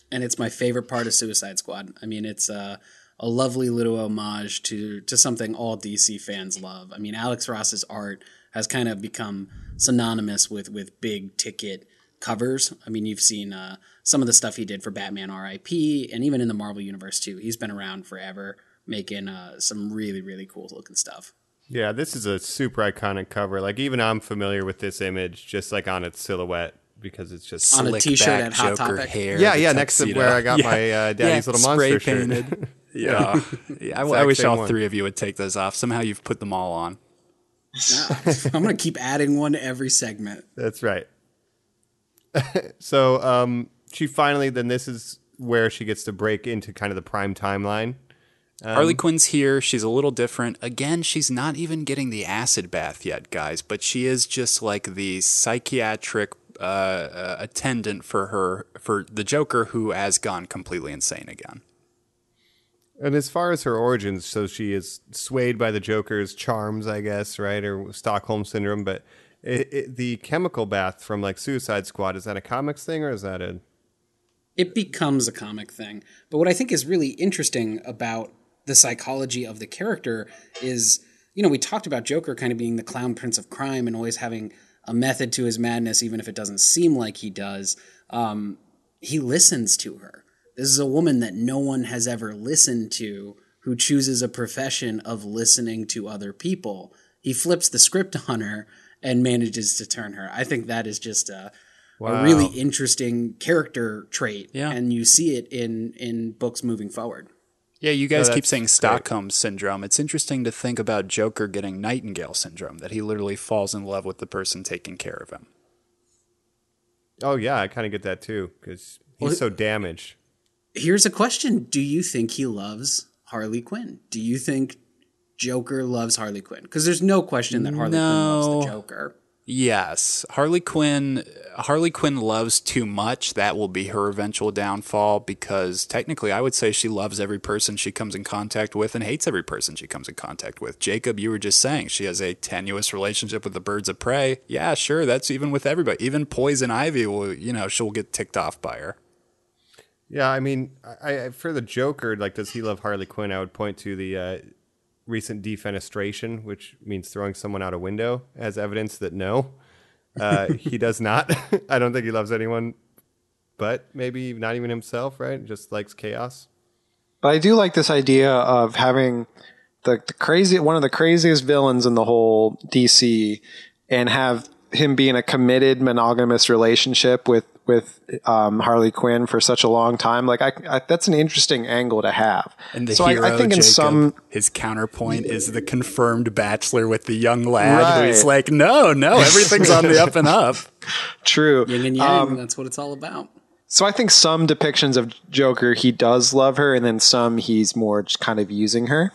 And it's my favorite part of Suicide Squad. I mean, it's a a lovely little homage to to something all DC fans love. I mean, Alex Ross's art has kind of become synonymous with with big ticket covers. I mean, you've seen uh, some of the stuff he did for Batman R.I.P. and even in the Marvel universe too. He's been around forever, making uh, some really really cool looking stuff. Yeah, this is a super iconic cover. Like even I'm familiar with this image just like on its silhouette because it's just On a slick t-shirt back at Hot Joker Topic. hair. Yeah, yeah, next to where I got my, uh, Daddy's Little spray Monster shirt. yeah, yeah. I, I wish all one. three of you would take those off. Somehow you've put them all on. I'm gonna keep adding one every segment. That's right. so um, she finally then this is where she gets to break into kind of the prime timeline. Um, Harley Quinn's here. She's a little different. Again, she's not even getting the acid bath yet, guys. But she is just like the psychiatric uh, uh, attendant for her for the Joker, who has gone completely insane again. And as far as her origins, so she is swayed by the Joker's charms, I guess, right, or Stockholm syndrome. But it, it, the chemical bath from like Suicide Squad is that a comics thing or is that a? it becomes a comic thing. But what I think is really interesting about the psychology of the character is, you know, we talked about Joker kind of being the clown prince of crime and always having a method to his madness, even if it doesn't seem like he does. Um, he listens to her. This is a woman that no one has ever listened to who chooses a profession of listening to other people. He flips the script on her and manages to turn her. I think that is just a, a really interesting character trait. Yeah. And you see it in, in books moving forward. Yeah, you guys keep that's saying great. Stockholm syndrome. It's interesting to think about Joker getting Nightingale syndrome, that he literally falls in love with the person taking care of him. Oh yeah, I kind of get that too because he's Well, so damaged. Here's a question Do you think he loves Harley Quinn? Do you think Joker loves Harley Quinn? Because there's no question that Harley Quinn loves the Joker. Yes, Harley Quinn. Harley Quinn loves too much. That will be her eventual downfall because technically, I would say she loves every person she comes in contact with and hates every person she comes in contact with. Jacob, you were just saying she has a tenuous relationship with the birds of prey. Yeah, sure, that's even with everybody. Even Poison Ivy will, you know, she'll get ticked off by her. Yeah, I mean, I, I for the Joker, like, does he love Harley Quinn? I would point to the uh, recent defenestration, which means throwing someone out a window, as evidence that no, uh, he does not. I don't think he loves anyone, but maybe not even himself. Right? Just likes chaos. But I do like this idea of having the, the crazy one of the craziest villains in the whole DC and have him being a committed monogamous relationship with with um, Harley Quinn for such a long time. Like I, I that's an interesting angle to have. And the so hero, I, I think in some his counterpoint is the confirmed bachelor with the young lad who's Right. like, no, no, everything's on the up and up. true. Yin and yang. that's what it's all about. So I think some depictions of Joker, he does love her, and then some he's more just kind of using her.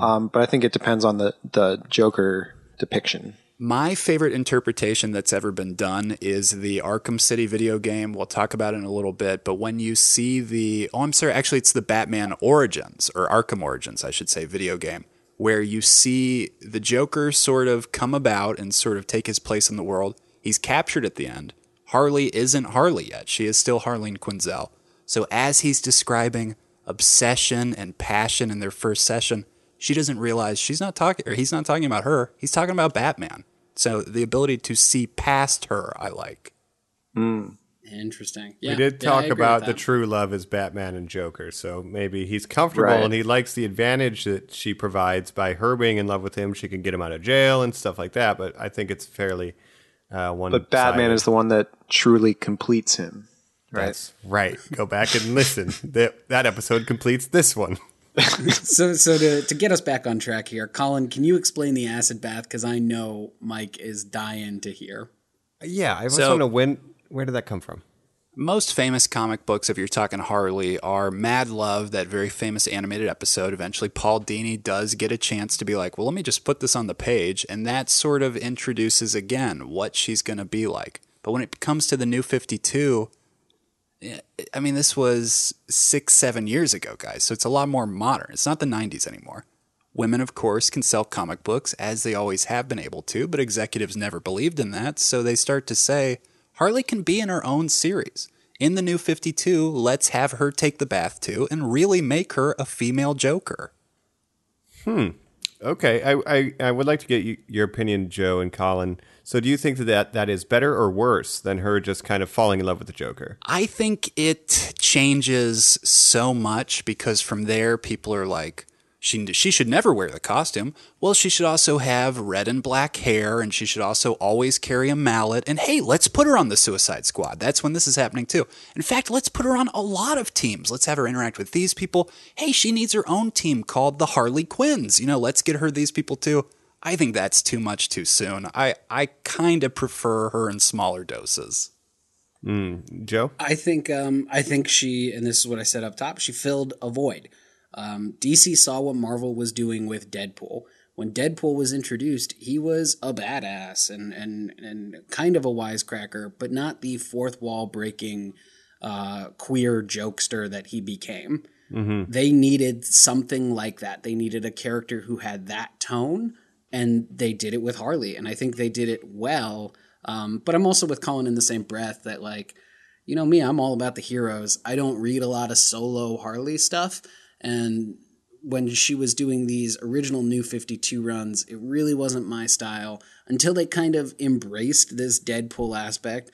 Um, but I think it depends on the the Joker depiction. My favorite interpretation that's ever been done is the Arkham City video game. We'll talk about it in a little bit. But when you see the, oh, I'm sorry, actually, it's the Batman Origins, or Arkham Origins, I should say, video game, where you see the Joker sort of come about and sort of take his place in the world. He's captured at the end. Harley isn't Harley yet. She is still Harleen Quinzel. So as he's describing obsession and passion in their first session, she doesn't realize she's not talking or he's not talking about her. He's talking about Batman. So the ability to see past her, I like. Interesting. we did talk agree about the true love is Batman and Joker, so maybe he's comfortable Right. and he likes the advantage that she provides by her being in love with him. She can get him out of jail and stuff like that. But I think it's fairly uh, one. But Batman is the one that truly completes him. That's right. Go back and listen. that that episode completes this one. So, so to, to get us back on track here, Colin, can you explain the acid bath? Because I know Mike is dying to hear. Yeah, I just So- want to when. Where did that come from? Most famous comic books, if you're talking Harley, are Mad Love, that very famous animated episode. Eventually, Paul Dini does get a chance to be like, well, let me just put this on the page. And that sort of introduces again what she's going to be like. But when it comes to the new 52, eh, I mean, this was six, seven years ago, guys. So it's a lot more modern. It's not the 90s anymore. Women, of course, can sell comic books as they always have been able to, but executives never believed in that. So they start to say, Harley can be in her own series. In the new 52, let's have her take the bath too and really make her a female Joker. Hmm. Okay, I, I, I would like to get you, your opinion, Joe and Colin. So, do you think that, that that is better or worse than her just kind of falling in love with the Joker? I think it changes so much because from there, people are like, she, she should never wear the costume. Well, she should also have red and black hair, and she should also always carry a mallet. And hey, let's put her on the Suicide Squad. That's when this is happening too. In fact, let's put her on a lot of teams. Let's have her interact with these people. Hey, she needs her own team called the Harley Quinns. You know, let's get her these people too. I think that's too much too soon. I, I kind of prefer her in smaller doses. Joe? I think um, I think she, and this is what I said up top, she filled a void. Um, DC saw what Marvel was doing with Deadpool. When Deadpool was introduced, he was a badass and and and kind of a wisecracker, but not the fourth wall breaking uh, queer jokester that he became. They needed something like that. They needed a character who had that tone, and they did it with Harley, and I think they did it well. Um, but I'm also with Colin in the same breath that like you know me, I'm all about the heroes. I don't read a lot of solo Harley stuff. And when she was doing these original New 52 runs, it really wasn't my style until they kind of embraced this Deadpool aspect.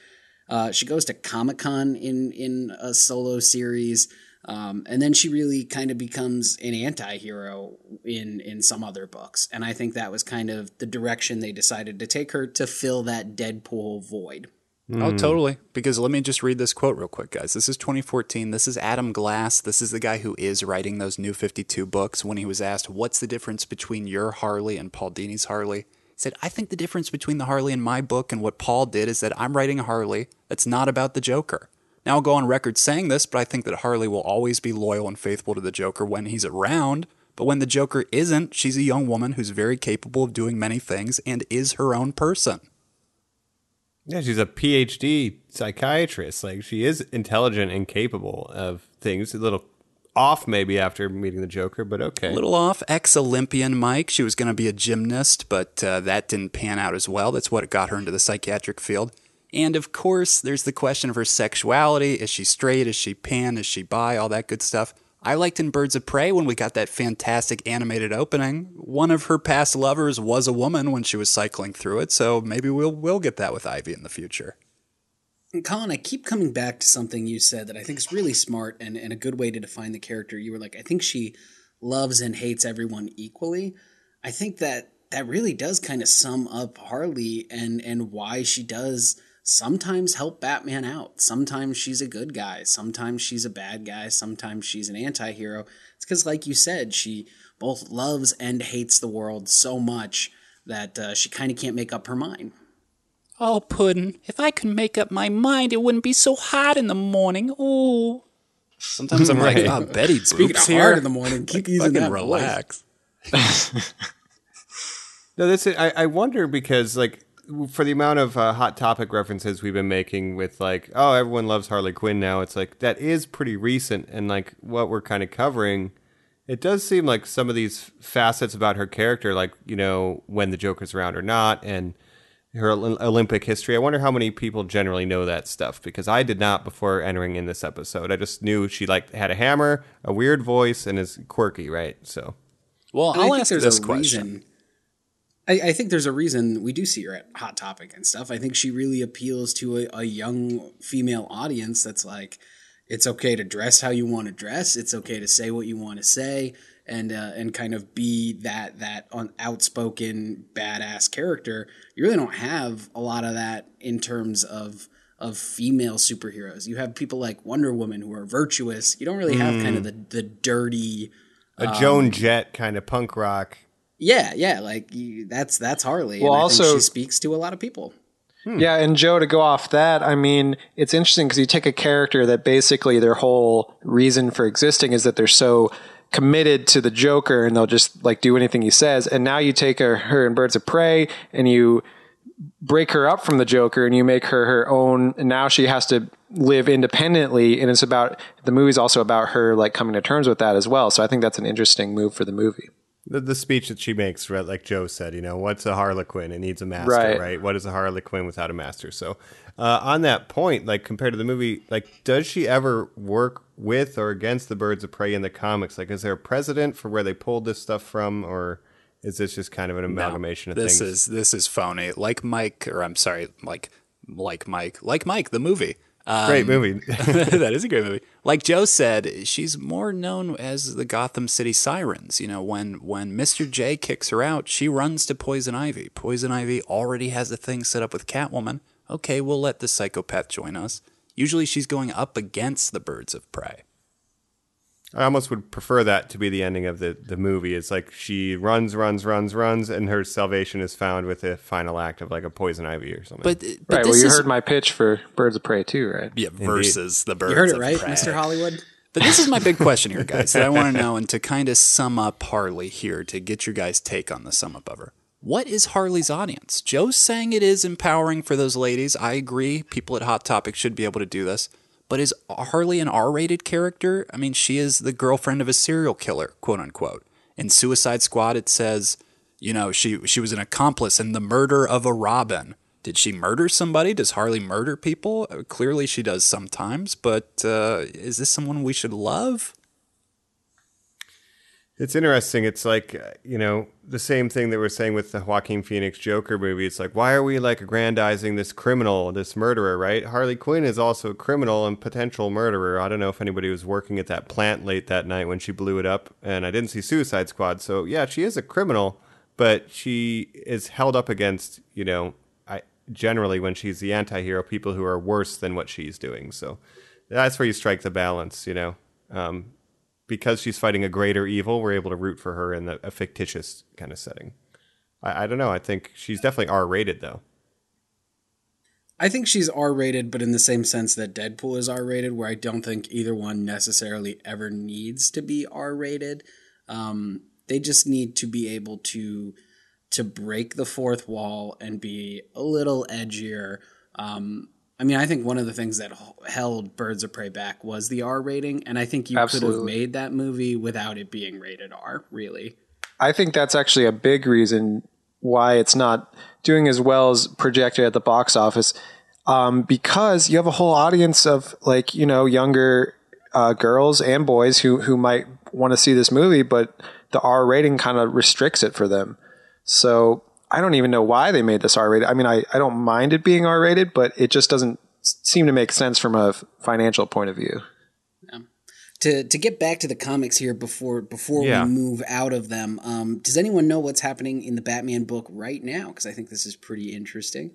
Uh, she goes to Comic Con in, in a solo series. Um, and then she really kind of becomes an anti-hero in in some other books and i think that was kind of the direction they decided to take her to fill that deadpool void Oh, totally. Because let me just read this quote real quick, guys. This is 2014. This is Adam Glass. This is the guy who is writing those new 52 books. When he was asked, What's the difference between your Harley and Paul Dini's Harley? He said, I think the difference between the Harley in my book and what Paul did is that I'm writing a Harley that's not about the Joker. Now, I'll go on record saying this, but I think that Harley will always be loyal and faithful to the Joker when he's around. But when the Joker isn't, she's a young woman who's very capable of doing many things and is her own person. Yeah, she's a PhD psychiatrist. Like she is intelligent and capable of things. A little off maybe after meeting the Joker, but okay. A little off. Ex Olympian Mike. She was going to be a gymnast, but uh, that didn't pan out as well. That's what got her into the psychiatric field. And of course, there's the question of her sexuality. Is she straight? Is she pan? Is she bi? All that good stuff. I liked in Birds of Prey when we got that fantastic animated opening. One of her past lovers was a woman when she was cycling through it, so maybe we'll we'll get that with Ivy in the future. And Colin, I keep coming back to something you said that I think is really smart and, and a good way to define the character. You were like, I think she loves and hates everyone equally. I think that that really does kind of sum up Harley and and why she does sometimes help Batman out. Sometimes she's a good guy, sometimes she's a bad guy, sometimes she's an anti-hero. It's cuz like you said, she both loves and hates the world so much that uh, she kind of can't make up her mind. Oh, Puddin', if I could make up my mind, it wouldn't be so hot in the morning. Ooh. Sometimes I'm like, Right. oh, Betty Speaking Boop's of here. hard in the morning, keep using Fucking that relax. No, that's it. I, I wonder because like for the amount of uh, hot topic references we've been making with like, oh, everyone loves Harley Quinn now. It's like that is pretty recent, and like what we're kind of covering, it does seem like some of these facets about her character, like you know when the Joker's around or not, and her Olympic history. I wonder how many people generally know that stuff because I did not before entering in this episode. I just knew she like had a hammer, a weird voice, and is quirky, right? So Well, And I I'll think ask this question. reason. I, I think there's a reason we do see her at Hot Topic and stuff. I think she really appeals to a, a young female audience that's like, it's okay to dress how you want to dress. It's okay to say what you want to say, and uh, and kind of be that that un- outspoken badass character. You really don't have a lot of that in terms of of female superheroes. You have people like Wonder Woman who are virtuous. You don't really have kind of the the dirty. a Um, Joan Jett kind of punk rock. Yeah, yeah, like you, that's that's Harley. Well, and I also- think she speaks to a lot of people. Hmm. Yeah, and Joe, to go off that, I mean, it's interesting because you take a character that basically their whole reason for existing is that they're so committed to the Joker and they'll just like do anything he says. And now you take her, her in Birds of Prey and you break her up from the Joker and you make her her own. And now she has to live independently. And it's about the movie's also about her like coming to terms with that as well. So I think that's an interesting move for the movie. The, the speech that she makes, right, like Joe said, you know, what's a Harlequin? It needs a master, Right. right? What is a Harlequin without a master? So, uh, on that point, like compared to the movie, like, does she ever work with or against the Birds of Prey in the comics? Like, is there a precedent for where they pulled this stuff from, or is this just kind of an amalgamation of this things? is this is phony. Like Mike, or I'm sorry, like like Mike, like Mike, the movie. Um, Great movie. that is a great movie. Like Joe said, she's more known as the Gotham City Sirens. You know, when when Mr. J kicks her out, she runs to Poison Ivy. Poison Ivy already has a thing set up with Catwoman. Okay, we'll let the psychopath join us. Usually, she's going up against the Birds of Prey. I almost would prefer that to be the ending of the, the movie. It's like she runs, runs, runs, runs, and her salvation is found with the final act of like a poison ivy or something. But, but right. Well, you is heard my pitch for Birds of Prey too, right? yeah versus the Birds of Prey. You heard it of right, Prey. Mr. Hollywood. But this is my big question here, guys, that I want to know, and to kind of sum up Harley here to get your guys' take on the sum up of her. What is Harley's audience? Joe's saying it is empowering for those ladies. I agree. People at Hot Topic should be able to do this. But is Harley an R rated character? I mean, she is the girlfriend of a serial killer, quote unquote. In Suicide Squad, it says, you know, she, she was an accomplice in the murder of a Robin. Did she murder somebody? Does Harley murder people? Clearly, she does sometimes, but uh, is this someone we should love? It's interesting. It's like uh, you know the same thing that we're saying with the Joaquin Phoenix Joker movie. It's like why are we like aggrandizing this criminal, this murderer, right? Harley Quinn is also a criminal and potential murderer. I don't know if anybody was working at that plant late that night when she blew it up, and I didn't see Suicide Squad. So yeah, she is a criminal, but she is held up against you know I generally when she's the anti-hero, people who are worse than what she's doing. So that's where you strike the balance, you know. Um, because she's fighting a greater evil, we're able to root for her in the, a fictitious kind of setting. I, I don't know. I think she's definitely R rated though. I think she's R rated, but in the same sense that Deadpool is R rated, where I don't think either one necessarily ever needs to be R rated. Um, they just need to be able to to break the fourth wall and be a little edgier. Um, I mean, I think one of the things that held Birds of Prey back was the R rating, and I think you could have made that movie without it being rated R. Really, I think that's actually a big reason why it's not doing as well as projected at the box office. Um, because you have a whole audience of like you know younger uh, girls and boys who who might want to see this movie, but the R rating kind of restricts it for them. So I don't even know why they made this R rated. I mean, I, I don't mind it being R rated, but it just doesn't seem to make sense from a financial point of view. to to get back to the comics here before before Yeah. we move out of them. Um, does anyone know what's happening in the Batman book right now? Because I think this is pretty interesting.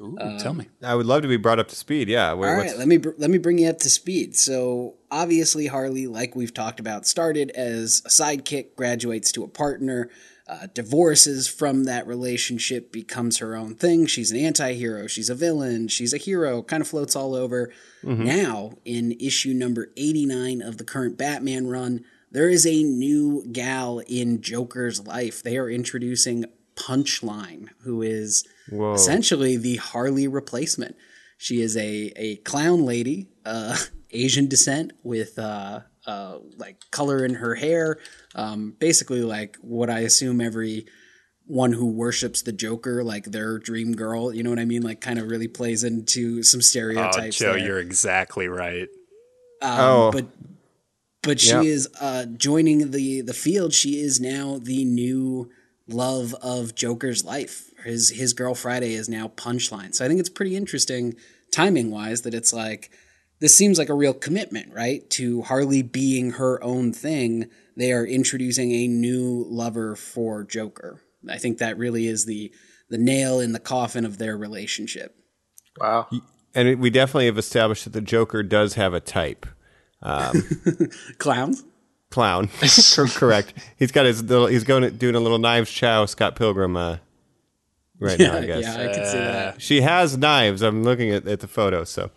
Ooh, tell me. I would love to be brought up to speed. Yeah. Where, All what's- let me br- let me bring you up to speed. So obviously, Harley, like we've talked about, started as a sidekick, graduates to a partner, uh, divorces from that relationship, becomes her own thing. She's an anti-hero. She's a villain. She's a hero. Kind of floats all over. Now, in issue number eighty-nine of the current Batman run, there is a new gal in Joker's life. They are introducing Punchline, who is Whoa. essentially the Harley replacement. She is a, a clown lady, uh, Asian descent with uh, uh, like color in her hair. Um, basically, like what I assume every one who worships the Joker, like their dream girl. You know what I mean? Like, kind of really plays into some Oh, stereotypes. Joe, there. you're exactly right. Um, Oh. but but she Yep. is uh, joining the the field. She is now the new love of Joker's life. His his girl Friday is now Punchline. So I think it's pretty interesting timing wise that it's like this seems like a real commitment, right? To Harley being her own thing, they are introducing a new lover for Joker. I think that really is the the nail in the coffin of their relationship. Wow. and we definitely have established that the Joker does have a type. Clowns? Clown. Correct. He's got his little. He's going to, doing a little Knives Chau Scott Pilgrim. Uh, right now, I guess. yeah, I can see that. She has knives. I'm looking at, at the photo. So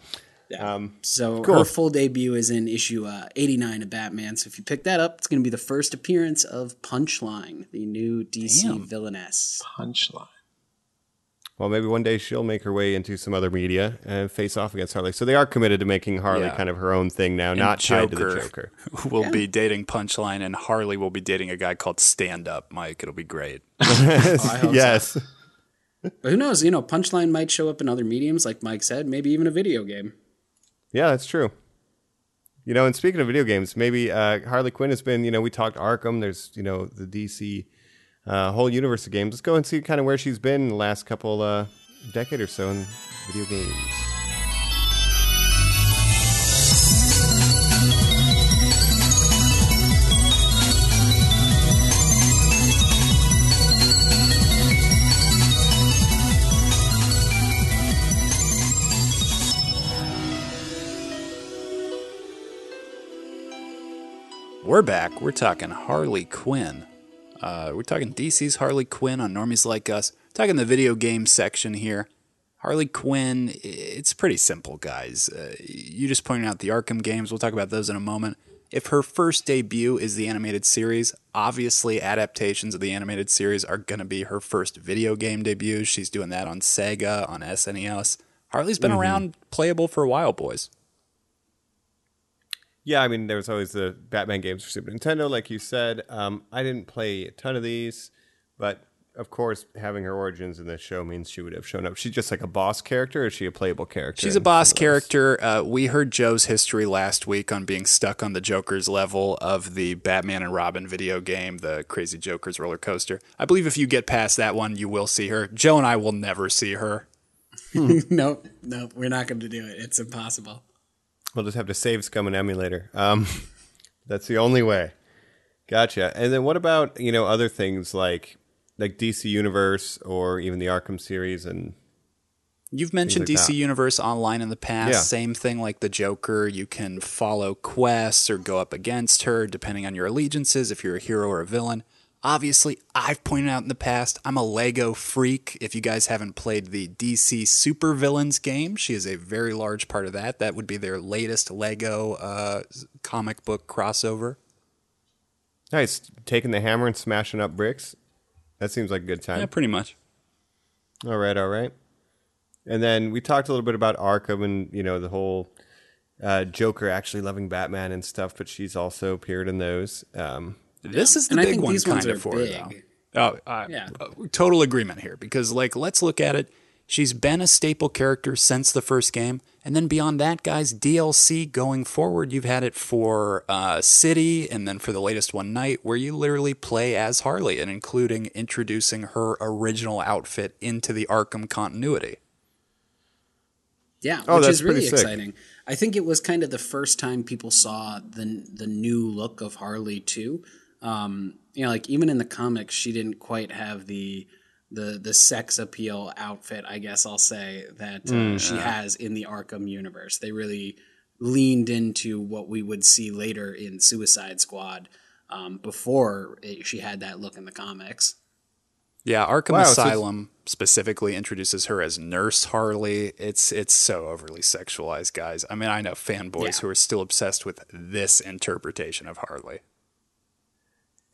Yeah. so cool. her full debut is in issue uh, 89 of Batman. So if you pick that up, it's going to be the first appearance of Punchline, the new DC Damn. villainess. Punchline. Well, maybe one day she'll make her way into some other media and face off against Harley. So they are committed to making Harley Yeah. kind of her own thing now, And not tied to the Joker. will be dating Punchline, and Harley will be dating a guy called Stand Up. Mike, it'll be great. yes. But who knows? You know, Punchline might show up in other mediums, like Mike said, maybe even a video game. Yeah, that's true. You know, and speaking of video games, maybe uh, Harley Quinn has been, you know, we talked Arkham. There's, you know, the DC uh, whole universe of games. Let's go and see kind of where she's been the last couple uh, decade or so in video games. We're back. We're talking Harley Quinn. Uh, we're talking DC's Harley Quinn on Normies Like Us. talking the video game section here. Harley Quinn, it's pretty simple, guys. Uh, you just pointed out the Arkham games. We'll talk about those in a moment. If her first debut is the animated series, obviously adaptations of the animated series are going to be her first video game debut. She's doing that on Sega, on SNES. Harley's been around playable for a while, boys. Yeah, I mean, there was always the Batman games for Super Nintendo, like you said. Um, I didn't play a ton of these, but of course, having her origins in this show means she would have shown up. She's just like a boss character, or is she a playable character? She's a boss some of those? character. Uh, we heard Joe's history last week on being stuck on the Joker's level of the Batman and Robin video game, the Crazy Joker's roller coaster. I believe if you get past that one, you will see her. Joe and I will never see her. nope, nope, we're not going to do it. It's impossible. We'll just have to save Scum and emulator. Um, that's the only way. Gotcha. And then what about you know other things like like DC Universe or even the Arkham series and You've mentioned like DC that. Universe Online in the past. Yeah. Same thing like the Joker. You can follow quests or go up against her depending on your allegiances, if you're a hero or a villain. Obviously, I've pointed out in the past, I'm a Lego freak. If you guys haven't played the DC Super Villains game, she is a very large part of that. That would be their latest Lego uh, comic book crossover. nice taking the hammer and smashing up bricks. That seems like a good time. Yeah, pretty much. All right, all right. And then we talked a little bit about Arkham and you know the whole uh, Joker actually loving Batman and stuff, but she's also appeared in those. Um, This is the And I big think one these kind ones of are for her, big. though. Oh, I, Yeah. uh, total agreement here because, like, let's look at it. She's been a staple character since the first game, and then beyond that, guys, DLC going forward, you've had it for uh, City, and then for the latest one, Night, where you literally play as Harley, and including introducing her original outfit into the Arkham continuity. Yeah, Oh, which that's is really pretty sick. exciting. I think it was kind of the first time people saw the the new look of Harley too. Um, you know, like even in the comics, she didn't quite have the the the sex appeal outfit. I guess I'll say that uh, she has in the Arkham universe. They really leaned into what we would see later in Suicide Squad. Um, before it, she had that look in the comics. Yeah, Arkham Wow, so it's- Asylum specifically introduces her as Nurse Harley. It's it's so overly sexualized, guys. I mean, I know fanboys Yeah. who are still obsessed with this interpretation of Harley.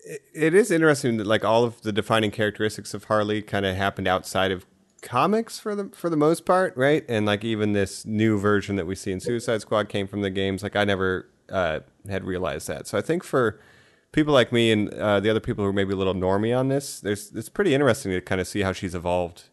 It is interesting that like all of the defining characteristics of Harley kind of happened outside of comics for the for the most part, right? And like even this new version that we see in Suicide Squad came from the games. Like I never uh, had realized that. So I think for people like me and uh, the other people who are maybe a little normie on this, there's it's pretty interesting to kind of see how she's evolved.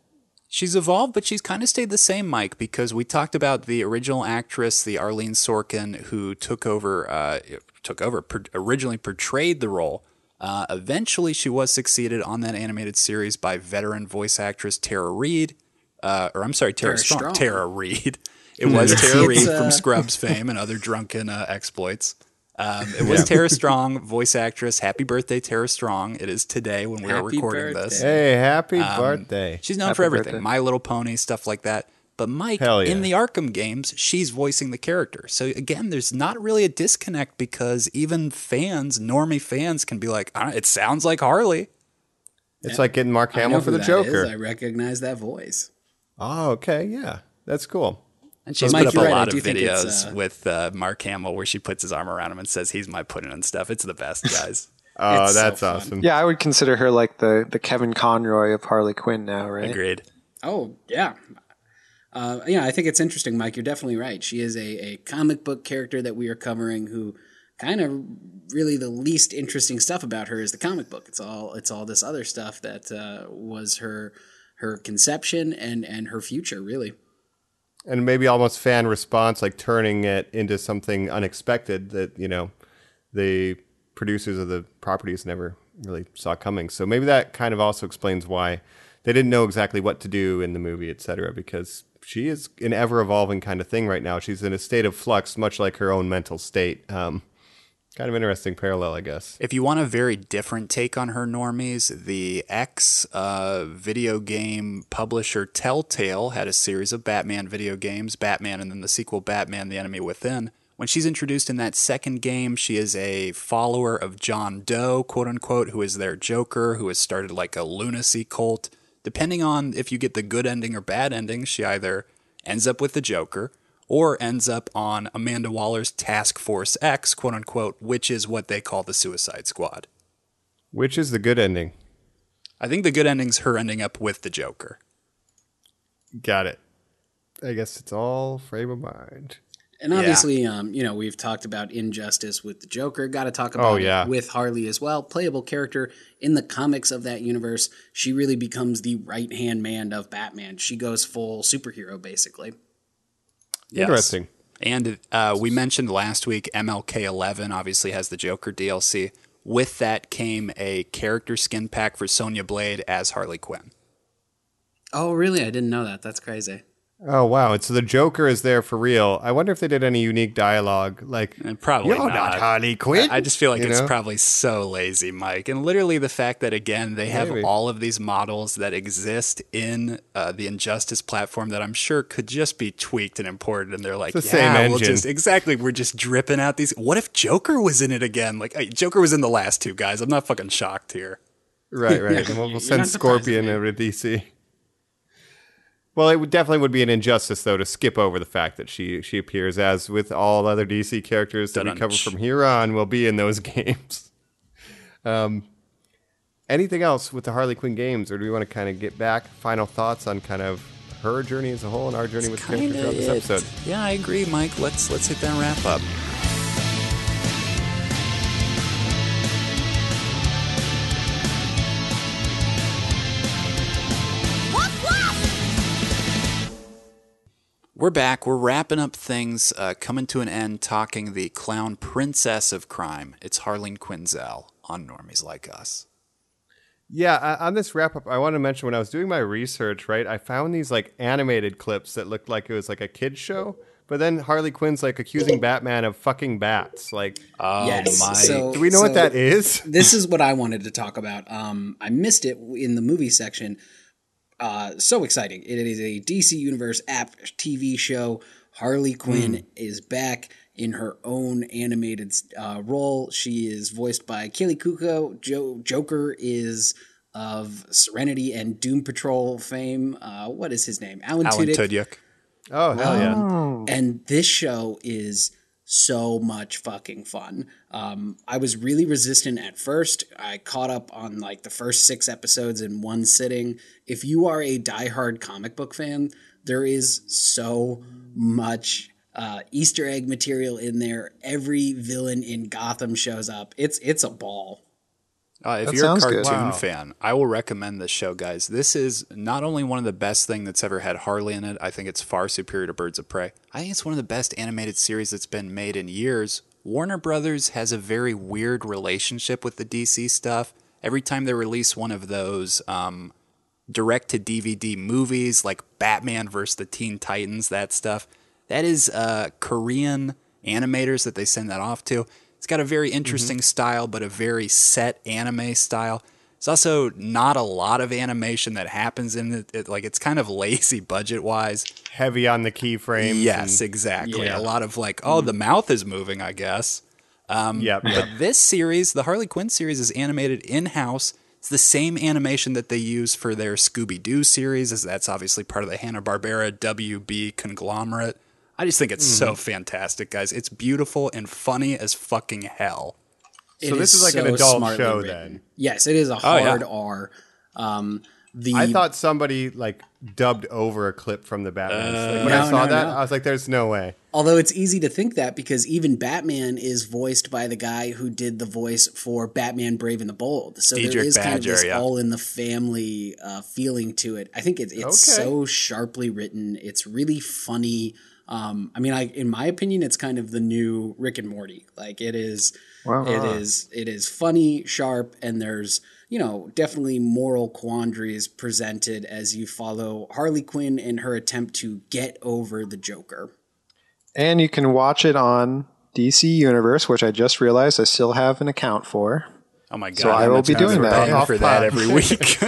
She's evolved, but she's kind of stayed the same, Mike, because we talked about the original actress, the Arlene Sorkin, who took over, uh, took over, originally portrayed the role. Uh, eventually, she was succeeded on that animated series by veteran voice actress Tara Reid, uh, or I'm sorry, Tara, Tara Strong. Strong. Tara Reid. It was Tara It's, Reid uh, from Scrubs fame and other drunken uh, exploits. Um, it was Tara Strong, voice actress. Happy birthday, Tara Strong! It is today when we are Happy recording this. Hey, happy birthday! She's known Happy for everything. birthday. My Little Pony, stuff like that. But Mike, yeah. in the Arkham games, she's voicing the character. So again, there's not really a disconnect because even fans, normie fans, can be like, "Ah, "It sounds like Harley." It's like getting Mark I know Hamill for who the that Joker. is. I recognize that voice. Oh, okay, yeah, that's cool. And she's Mike, put up a right. Lot of videos uh, with uh, Mark Hamill where she puts his arm around him and says, "He's my pudding and stuff." It's the best, guys. Oh, It's that's fun. awesome. Yeah, I would consider her like the the Kevin Conroy of Harley Quinn now, right? Agreed. Oh yeah, uh, yeah. I think it's interesting, Mike. You're definitely right. She is a, a comic book character that we are covering. Who kind of really the least interesting stuff about her is the comic book. It's all it's all this other stuff that uh, was her her conception and and her future really. and maybe almost fan response, like turning it into something unexpected that you know the producers of the properties never really saw coming. So maybe that kind of also explains why they didn't know exactly what to do in the movie, et cetera, because she is an ever evolving kind of thing right now. She's in a state of flux, much like her own mental state. Um, kind of interesting parallel, I guess. If you want a very different take on her normies, the ex uh, video game publisher Telltale had a series of Batman video games, Batman and then the sequel Batman the Enemy Within. When she's introduced in that second game, she is a follower of John Doe, quote unquote, who is their Joker, who has started like a lunacy cult. Depending on if you get the good ending or bad ending, she either ends up with the Joker or ends up on Amanda Waller's Task Force X, quote unquote, which is what they call the Suicide Squad. Which is the good ending? I think the good ending's her ending up with the Joker. Got it. I guess it's all frame of mind. And obviously, um, you know, we've talked about Injustice with the Joker. Got to talk about Oh, yeah. it with Harley as well. Playable character in the comics of that universe. She really becomes the right hand man of Batman. She goes full superhero, basically. Yes. Interesting. And uh, we mentioned last week MK 11 obviously has the Joker DLC. With that came a character skin pack for Sonya Blade as Harley Quinn. Oh, really? I didn't know that. That's crazy. Oh wow! And so the Joker is there for real. I wonder if they did any unique dialogue, like probably "You're not. not Harley Quinn." I just feel like You it's know? probably so lazy, Mike. And literally the fact that again they have Maybe. all of these models that exist in uh, the Injustice platform that I'm sure could just be tweaked and imported, and they're like, the yeah, same we'll engine." just exactly we're just dripping out these. What if Joker was in it again? Like hey, Joker was in the last two guys. I'm not fucking shocked here. right, right. And we'll, we'll send Scorpion over to DC. Well, it would definitely would be an injustice though to skip over the fact that she she appears as with all other DC characters that we cover from here on will be in those games. Um, anything else with the Harley Quinn games, or do we want to kind of get back final thoughts on kind of her journey as a whole and our journey with the character throughout this episode? Yeah, I agree, Mike. Let's let's hit that wrap up. We're back. We're wrapping up things, uh, coming to an end, talking the clown princess of crime. It's Harleen Quinzel on Normies Like Us. Yeah, uh, on this wrap up, I want to mention when I was doing my research, right, I found these like animated clips that looked like it was like a kids show, But then Harley Quinn's like accusing Batman of fucking bats. Like, Oh yes. my! So, do we know so what that is? this is what I wanted to talk about. Um, I missed it in the movie section. Uh, so exciting! It is a DC Universe app TV show. Harley Quinn is back in her own animated uh, role. She is voiced by Kaley Cuoco. Jo- Joker is of Serenity and Doom Patrol fame. Uh, what is his name? Alan, Alan Tudyk. Tudyk. Oh hell yeah! And this show is so much fucking fun. Um, I was really resistant at first. I caught up on like the first six episodes in one sitting. If you are a diehard comic book fan, there is so much uh, Easter egg material in there. Every villain in Gotham shows up. It's it's a ball. Uh, if That you're a cartoon Wow. fan, I will recommend this show, guys. This is not only one of the best thing that's ever had Harley in it. I think it's far superior to Birds of Prey. I think it's one of the best animated series that's been made in years. Warner Brothers has a very weird relationship with the DC stuff. Every time they release one of those um, direct to DVD movies like Batman versus the Teen Titans, that stuff, that is uh, Korean animators that they send that off to. It's got a very mm-hmm. interesting style, but a very set anime style. It's also not a lot of animation that happens in it. it like it's kind of lazy budget wise. Heavy on the keyframes. Yes, and- exactly. Yeah. A lot of like, oh, the mm. mouth is moving, I guess. Um, yep. But this series, the Harley Quinn series, is animated in house. It's the same animation that they use for their Scooby Doo series, as that's obviously part of the Hanna Barbera WB conglomerate. I just think it's so fantastic, guys. It's beautiful and funny as fucking hell. So It this is like an adult show written. then? Yes, it is a Oh, yeah. hard R. Um, the I thought somebody like dubbed over a clip from the Batman. Like, when No, I saw no, that, no. I was like, "There's no way." Although it's easy to think that because even Batman is voiced by the guy who did the voice for Batman Brave and the Bold. So there Diedrich is kind of this yeah. all in the family uh, feeling to it. I think it, it's Okay. so sharply written. It's really funny. Um, I mean, I, in my opinion, it's kind of the new Rick and Morty. Like it is, Wow. it is, it is funny, sharp, and there's you know definitely moral quandaries presented as you follow Harley Quinn in her attempt to get over the Joker. And you can watch it on DC Universe, which I just realized I still have an account for. Oh my god! So I will be doing that. paying Off for that every week.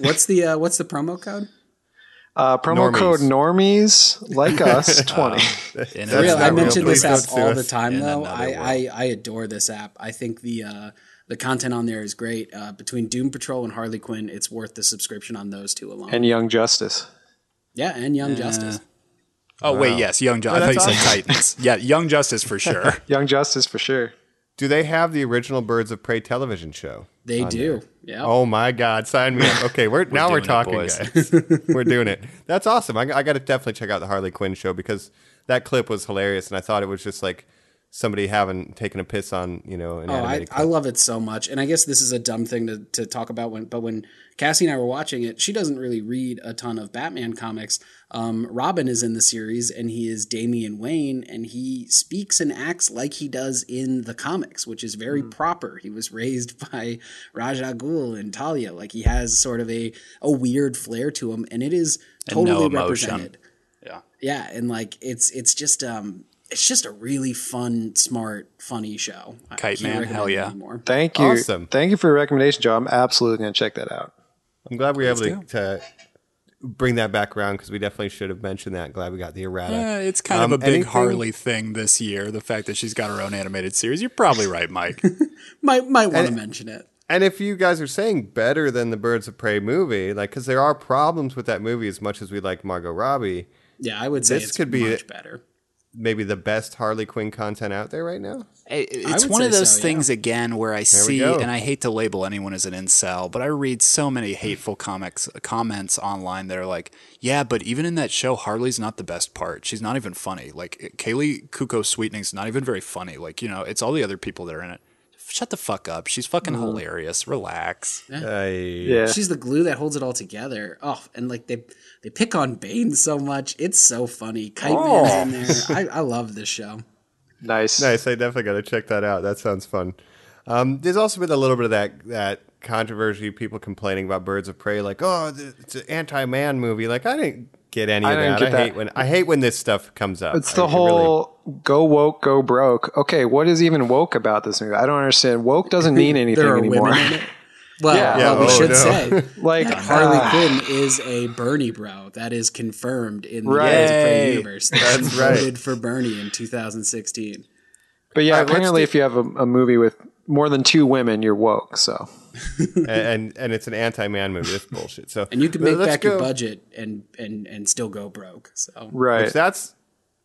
What's the uh, what's the promo code? Uh, promo Normies. code normies like us 20. In That's Real, I not real. mention this app all the time though. I. I I adore this app. I think the uh, the content on there is great. Uh, between Doom Patrol and Harley Quinn, it's worth the subscription on those two alone. and Young Justice. yeah, and Young Justice. oh wait, yes, Young Justice. I thought you said Titans. Yeah, Young Justice for sure. Young Justice for sure. Do they have the original Birds of Prey television show? They do. Yeah. Oh my God! Sign me up. Okay, we're, now we're doing it, talking, guys. we're doing it. That's awesome. I, I got to definitely check out the Harley Quinn show because that clip was hilarious, and I thought it was just like somebody having taken a piss on you know an Oh, I, animated I clip. love it so much, and I guess this is a dumb thing to, to talk about. When but when Cassie and I were watching it, she doesn't really read a ton of Batman comics. Um, Robin is in the series, and he is Damian Wayne, and he speaks and acts like he does in the comics, which is very proper. He was raised by Ra's al Ghul and Talia, like he has sort of a a weird flair to him, and it is And no totally represented. yeah. Yeah, and like it's it's just um it's just a really fun, smart, funny show. Kite Man, hell yeah. anymore. Thank you. Awesome. Thank you for your recommendation, Joe. I'm absolutely going to check that out. I'm glad we were able to, to bring that back around because we definitely should have mentioned that. Glad we got the errata. Yeah, it's kind Um, of a big anything- Harley thing this year. The fact that she's got her own animated series. You're probably right, Mike. Might might want to mention it. And if you guys are saying better than the Birds of Prey movie, like because there are problems with that movie as much as we like Margot Robbie, Yeah, I would say This it's could be much it. better. Maybe the best Harley Quinn content out there right now. It's one of those so, yeah. things again where I we see, and I hate to label anyone as an incel, but I read so many hateful comics comments online that are like, "Yeah, but even in that show, Harley's not the best part. She's not even funny. Like Kaley Cuoco Sweeting's not even very funny. Like you know, it's all the other people that are in it. Shut the fuck up. She's fucking hilarious. Relax. I, Yeah. She's the glue that holds it all together. Oh, and like they they pick on Bane so much. It's so funny. Kite Man's in there. I, I love this show. Nice. Nice. I definitely got to check that out. That sounds fun. Um, there's also been a little bit of that that controversy. People complaining about Birds of Prey, like, oh, it's an anti-man movie. Like, I didn't get any I of that. get I that. hate when I hate when this stuff comes up. It's I- the it really- whole go woke, go broke. Okay, what is even woke about this movie? I don't understand. Woke doesn't mean anything there are anymore. women in it. Well, Yeah. well, we oh, should no. say like Harley uh, Quinn is a Bernie bro. That is confirmed in the Right. Of Prey Yay. universe. That's She right. Voted for Bernie in 2016. But yeah, All right, let's apparently, do- if you have a, a movie with more than two women, you're woke. So and and it's an anti-man movie. That's bullshit. So And you can make let's back your budget and and and still go broke. So right, Which that's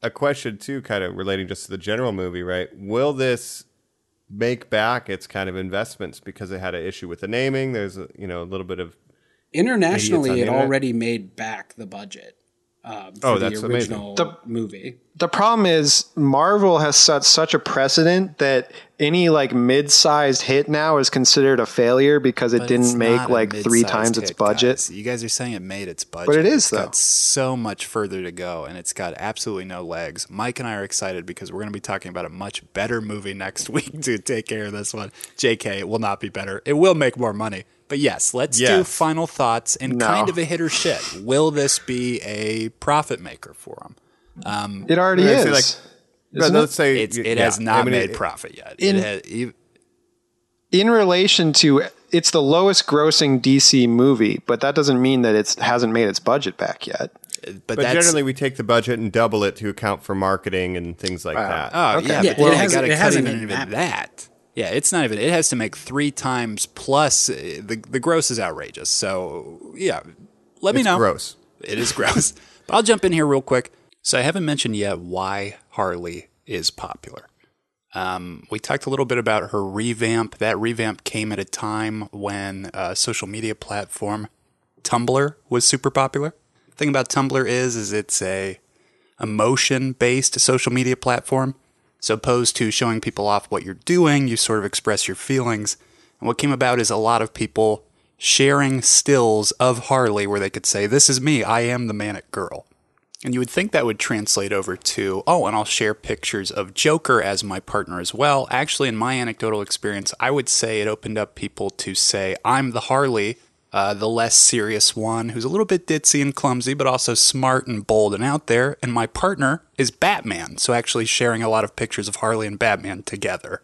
a question too, kind of relating just to the general movie, right? Will this make back its kind of investments because it had an issue with the naming? There's a, you know a little bit of internationally, it internet. already made back the budget. Um, for Oh, the that's amazing. The- movie. the problem is Marvel has set such a precedent that any like mid-sized hit now is considered a failure because it But didn't make like three mid-sized times its budget. guys. You guys are saying it made its budget. But it is, It's though. got so much further to go, and it's got absolutely no legs. Mike and I are excited because we're going to be talking about a much better movie next week to take care of this one. JK, it will not be better. It will make more money. But yes, let's do final thoughts and No. kind of a hit or shit. Will this be a profit maker for them? Um, It already is. see, like, but Isn't it? let's say It's, it yeah, has not I mean, made it- profit yet. In- it has, in relation to it's the lowest grossing DC movie, but that doesn't mean that it hasn't made its budget back yet. but, But generally, we take the budget and double it to account for marketing and things like that. Oh Okay. yeah, Yeah, but it hasn't- it hasn't even, made even that. Yeah, it's not even. It has to make three times plus. uh, The the gross is outrageous. So yeah, let me It's know. gross. It is gross. but I'll jump in here real quick. So I haven't mentioned yet why Harley is popular. Um, we talked a little bit about her revamp. That revamp came at a time when uh, social media platform Tumblr was super popular. The thing about Tumblr is, is it's a emotion based social media platform. So opposed to showing people off what you're doing, you sort of express your feelings. And what came about is a lot of people sharing stills of Harley where they could say, This is me, I am the manic girl. And you would think that would translate over to, oh, and I'll share pictures of Joker as my partner as well. Actually, in my anecdotal experience, I would say it opened up people to say, I'm the Harley, uh, the less serious one, who's a little bit ditzy and clumsy, but also smart and bold and out there. And my partner is Batman. So actually sharing a lot of pictures of Harley and Batman together.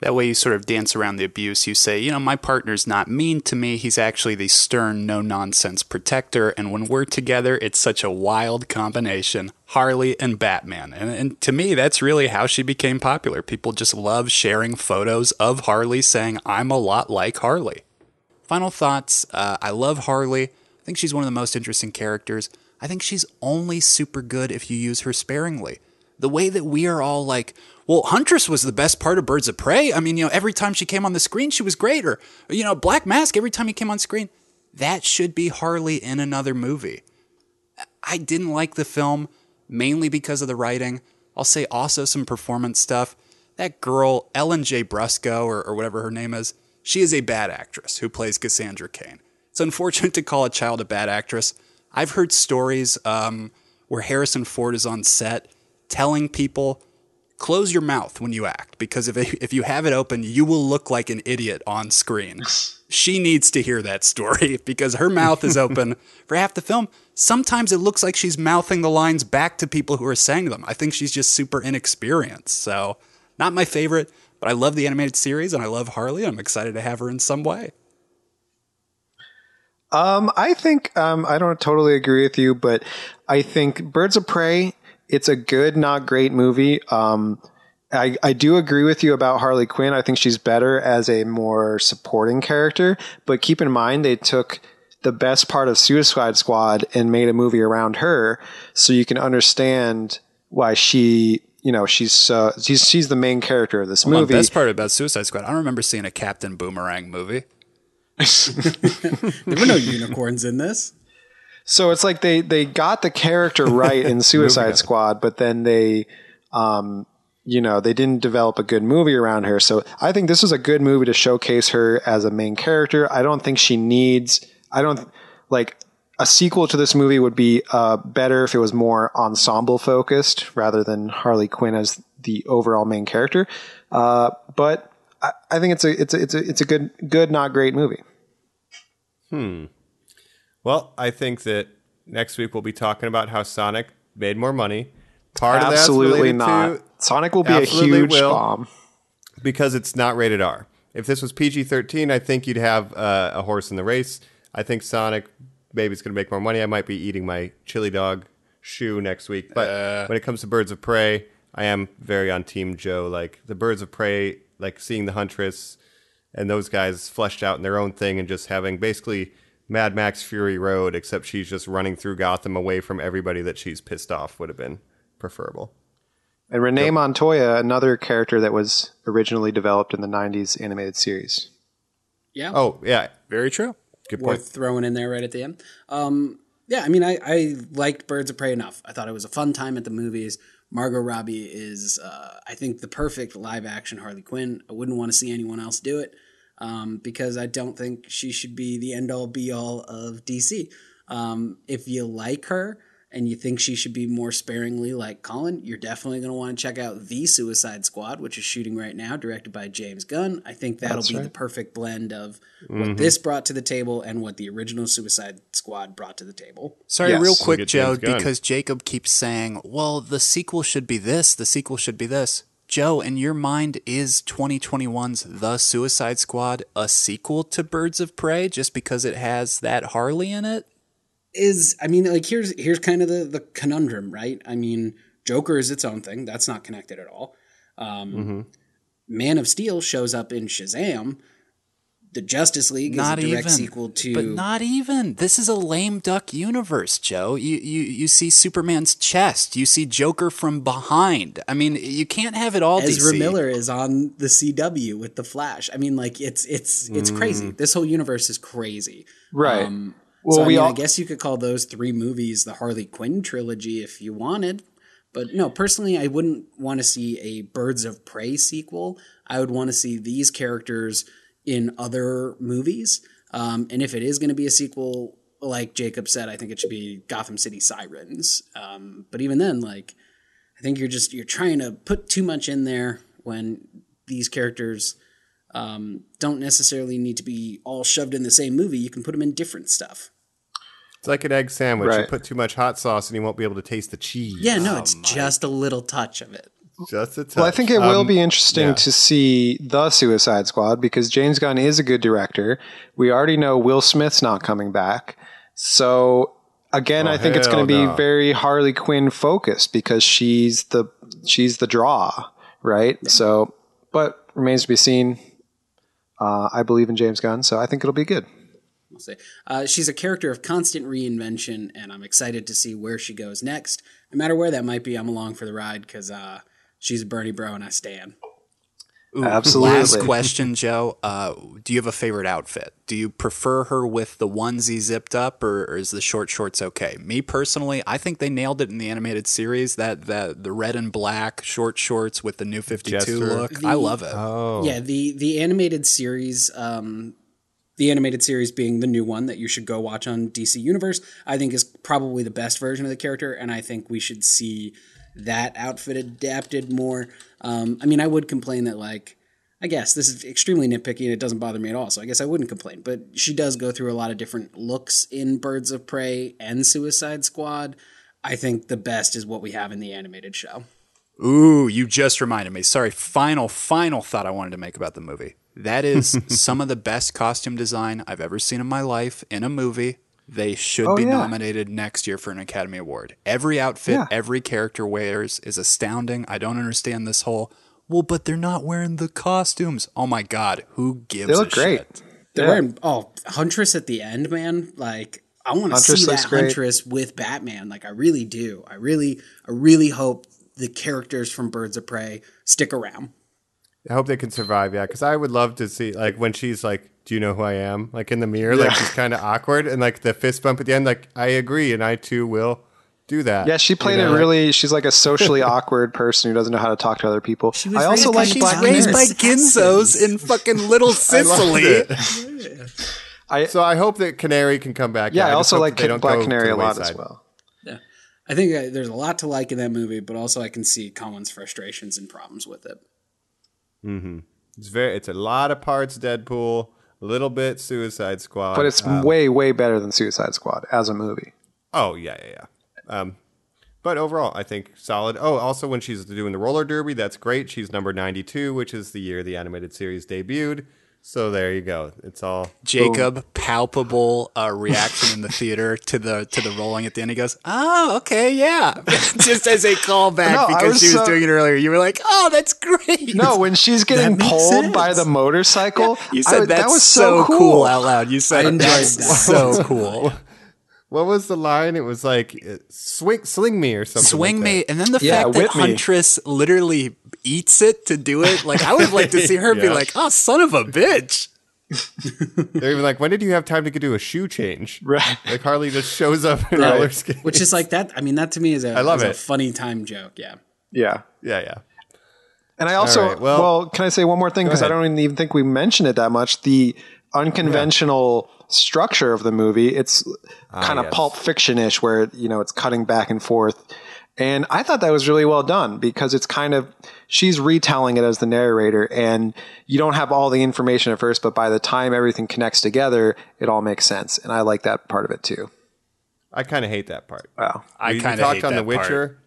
That way, you sort of dance around the abuse. You say, you know, my partner's not mean to me. He's actually the stern, no nonsense protector. And when we're together, it's such a wild combination Harley and Batman. And, and to me, that's really how she became popular. People just love sharing photos of Harley saying, I'm a lot like Harley. Final thoughts uh, I love Harley. I think she's one of the most interesting characters. I think she's only super good if you use her sparingly. The way that we are all like, well, Huntress was the best part of Birds of Prey. I mean, you know, every time she came on the screen, she was great. Or, you know, Black Mask, every time he came on screen. That should be Harley in another movie. I didn't like the film mainly because of the writing. I'll say also some performance stuff. That girl, Ellen J. Brusco, or, or whatever her name is, she is a bad actress who plays Cassandra Cain. It's unfortunate to call a child a bad actress. I've heard stories um, where Harrison Ford is on set telling people, close your mouth when you act, because if, if you have it open, you will look like an idiot on screen. she needs to hear that story because her mouth is open for half the film. Sometimes it looks like she's mouthing the lines back to people who are saying them. I think she's just super inexperienced. So, not my favorite, but I love the animated series and I love Harley. I'm excited to have her in some way. Um, I think um, I don't totally agree with you, but I think Birds of Prey. It's a good, not great movie. Um, I, I do agree with you about Harley Quinn. I think she's better as a more supporting character. But keep in mind, they took the best part of Suicide Squad and made a movie around her, so you can understand why she, you know, she's so she's she's the main character of this Well, movie. the best part about Suicide Squad, I don't remember seeing a Captain Boomerang movie. There were no unicorns in this. So it's like they they got the character right in Suicide Squad, but then they, um, you know, they didn't develop a good movie around her. So I think this is a good movie to showcase her as a main character. I don't think she needs. I don't like a sequel to this movie would be uh, better if it was more ensemble focused rather than Harley Quinn as the overall main character. Uh, but I, I think it's a it's a it's a it's a good good not great movie. Hmm. Well, I think that next week we'll be talking about how Sonic made more money. Part of Absolutely that's not. Sonic will be a huge will. bomb. because it's not rated R. If this was PG 13, I think you'd have uh, a horse in the race. I think Sonic maybe it's going to make more money. I might be eating my chili dog shoe next week. But uh. when it comes to Birds of Prey, I am very on Team Joe. Like the Birds of Prey, like seeing the Huntress and those guys fleshed out in their own thing and just having basically Mad Max Fury Road, except she's just running through Gotham away from everybody that she's pissed off would have been preferable. And Renee Montoya, another character that was originally developed in the 90s animated series. Yeah. Oh, yeah. Very true. Good point. worth throwing in there right at the end. Um, yeah, I mean, I, I liked Birds of Prey enough. I thought it was a fun time at the movies. Margot Robbie is, uh, I think, the perfect live action Harley Quinn. I wouldn't want to see anyone else do it um, because I don't think she should be the end all be all of DC. Um, if you like her and you think she should be more sparingly like Colin, you're definitely going to want to check out The Suicide Squad, which is shooting right now, directed by James Gunn. I think that'll That's be right. the perfect blend of what this brought to the table and what the original Suicide Squad brought to the table. Sorry, Yes. real Look quick, at Joe, because Jacob keeps saying, well, the sequel should be this, the sequel should be this. Joe, in your mind, is 2021's The Suicide Squad a sequel to Birds of Prey just because it has that Harley in it? Is I mean, like here's here's kind of the the conundrum, right? I mean, Joker is its own thing. That's not connected at all. Um, Man of Steel shows up in Shazam. The Justice League Not is a direct even. sequel to But not even. This is a lame duck universe, Joe. You, you you see Superman's chest. You see Joker from behind. I mean, you can't have it all. Ezra DC. Miller is on the CW with the Flash. I mean, like it's it's it's crazy. This whole universe is crazy. Right. Um, Well, so I, we mean, I guess you could call those three movies the Harley Quinn trilogy if you wanted. But no, personally, I wouldn't want to see a Birds of Prey sequel. I would want to see these characters in other movies. Um, and if it is going to be a sequel, like Jacob said, I think it should be Gotham City Sirens. Um, but even then, like, I think you're just you're trying to put too much in there when these characters um, don't necessarily need to be all shoved in the same movie. You can put them in different stuff. It's like an egg sandwich. You put too much hot sauce and you won't be able to taste the cheese. Yeah, no, it's just a little touch of it. Just a touch. Well, I think it will Um, be interesting yeah. to see the Suicide Squad because James Gunn is a good director. We already know Will Smith's not coming back. So again, Oh, I think it's going to hell be very Harley Quinn focused because she's the she's the draw, right? So, but remains to be seen. Uh, I believe in James Gunn, so I think it'll be good. We'll see. Uh, she's a character of constant reinvention, and I'm excited to see where she goes next. No matter where that might be, I'm along for the ride because uh, she's a Bernie bro and I stand. Ooh, Absolutely. Last question, Joe. Uh, do you have a favorite outfit? Do you prefer her with the onesie zipped up, or, or is the short shorts okay? Me personally, I think they nailed it in the animated series. That that the red and black short shorts with the new Fifty Two Jester. look. I love it. Oh. Yeah, the the animated series, um, the animated series being the new one that you should go watch on DC Universe, I think is probably the best version of the character, and I think we should see that outfit adapted more. Um, I mean, I would complain that like. I guess this is extremely nitpicky and it doesn't bother me at all, so I guess I wouldn't complain. But she does go through a lot of different looks in Birds of Prey and Suicide Squad. I think the best is what we have in the animated show. Ooh, you just reminded me. Sorry, final, final thought I wanted to make about the movie. That is some of the best costume design I've ever seen in my life in a movie. They should Oh, be yeah. nominated next year for an Academy Award. Every outfit, Yeah. every character wears is astounding. I don't understand this whole, well, but they're not wearing the costumes. Oh my God, who gives They look a great. shit? They're Yeah. wearing oh Huntress at the end, man. Like I want to see that great. Huntress with Batman. Like I really do. I really, I really hope the characters from Birds of Prey stick around. I hope they can survive. Yeah, because I would love to see like when she's like, "Do you know who I am?" Like in the mirror, like she's kind of awkward, and like the fist bump at the end. Like I agree, and I too will do that. Yeah, she played You know, it really. She's like a socially awkward person who doesn't know how to talk to other people. was I also like she's Black raised Canary. by Ginzos in fucking Little Sicily. it. I- so I hope that Canary can come back. Yeah, I just also like that they don't Black Canary a lot as well. Yeah, I think uh, there's a lot to like in that movie, but also I can see Colin's frustrations and problems with it. It's very. It's a lot of parts Deadpool, a little bit Suicide Squad, But it's um, way, way better than Suicide Squad as a movie. Oh yeah, yeah, yeah. Um, but overall, I think solid. Oh, also when she's doing the roller derby, that's great. She's number ninety-two, which is the year the animated series debuted. So there you go. It's all Jacob, palpable uh, reaction in the theater to the to the rolling at the end. He goes, "Oh, okay, yeah." Just as a callback No, because was she was so- doing it earlier. You were like, "Oh, that's great." No, when she's getting makes pulled by the motorcycle, you said I- that's that was so so cool. out loud. You said I enjoyed that's that. so cool. What was the line? It was like uh, swing, sling me or something. Swing like me, that. and then the Yeah, fact that whip me. Huntress literally eats it to do it. Like I would like to see her be like, "Oh, son of a bitch." They're even like, when did you have time to do a shoe change? Right. Like Harley just shows up in Right. roller skates. Which is like that. I mean, that to me is a, I love is a it. funny time joke. Yeah. yeah. yeah, yeah. And I also, All right, well, well- can I say one more thing? Because I don't even think we mentioned it that much. The unconventional structure of the movie, it's ah, kind of yes. pulp fiction ish, where, you know, it's cutting back and forth. And I thought that was really well done because it's kind of, she's retelling it as the narrator, and you don't have all the information at first, but by the time everything connects together, it all makes sense. And I like that part of it too. I kind of hate that part. Wow. I We- we kind of talked hate on that The. Witcher.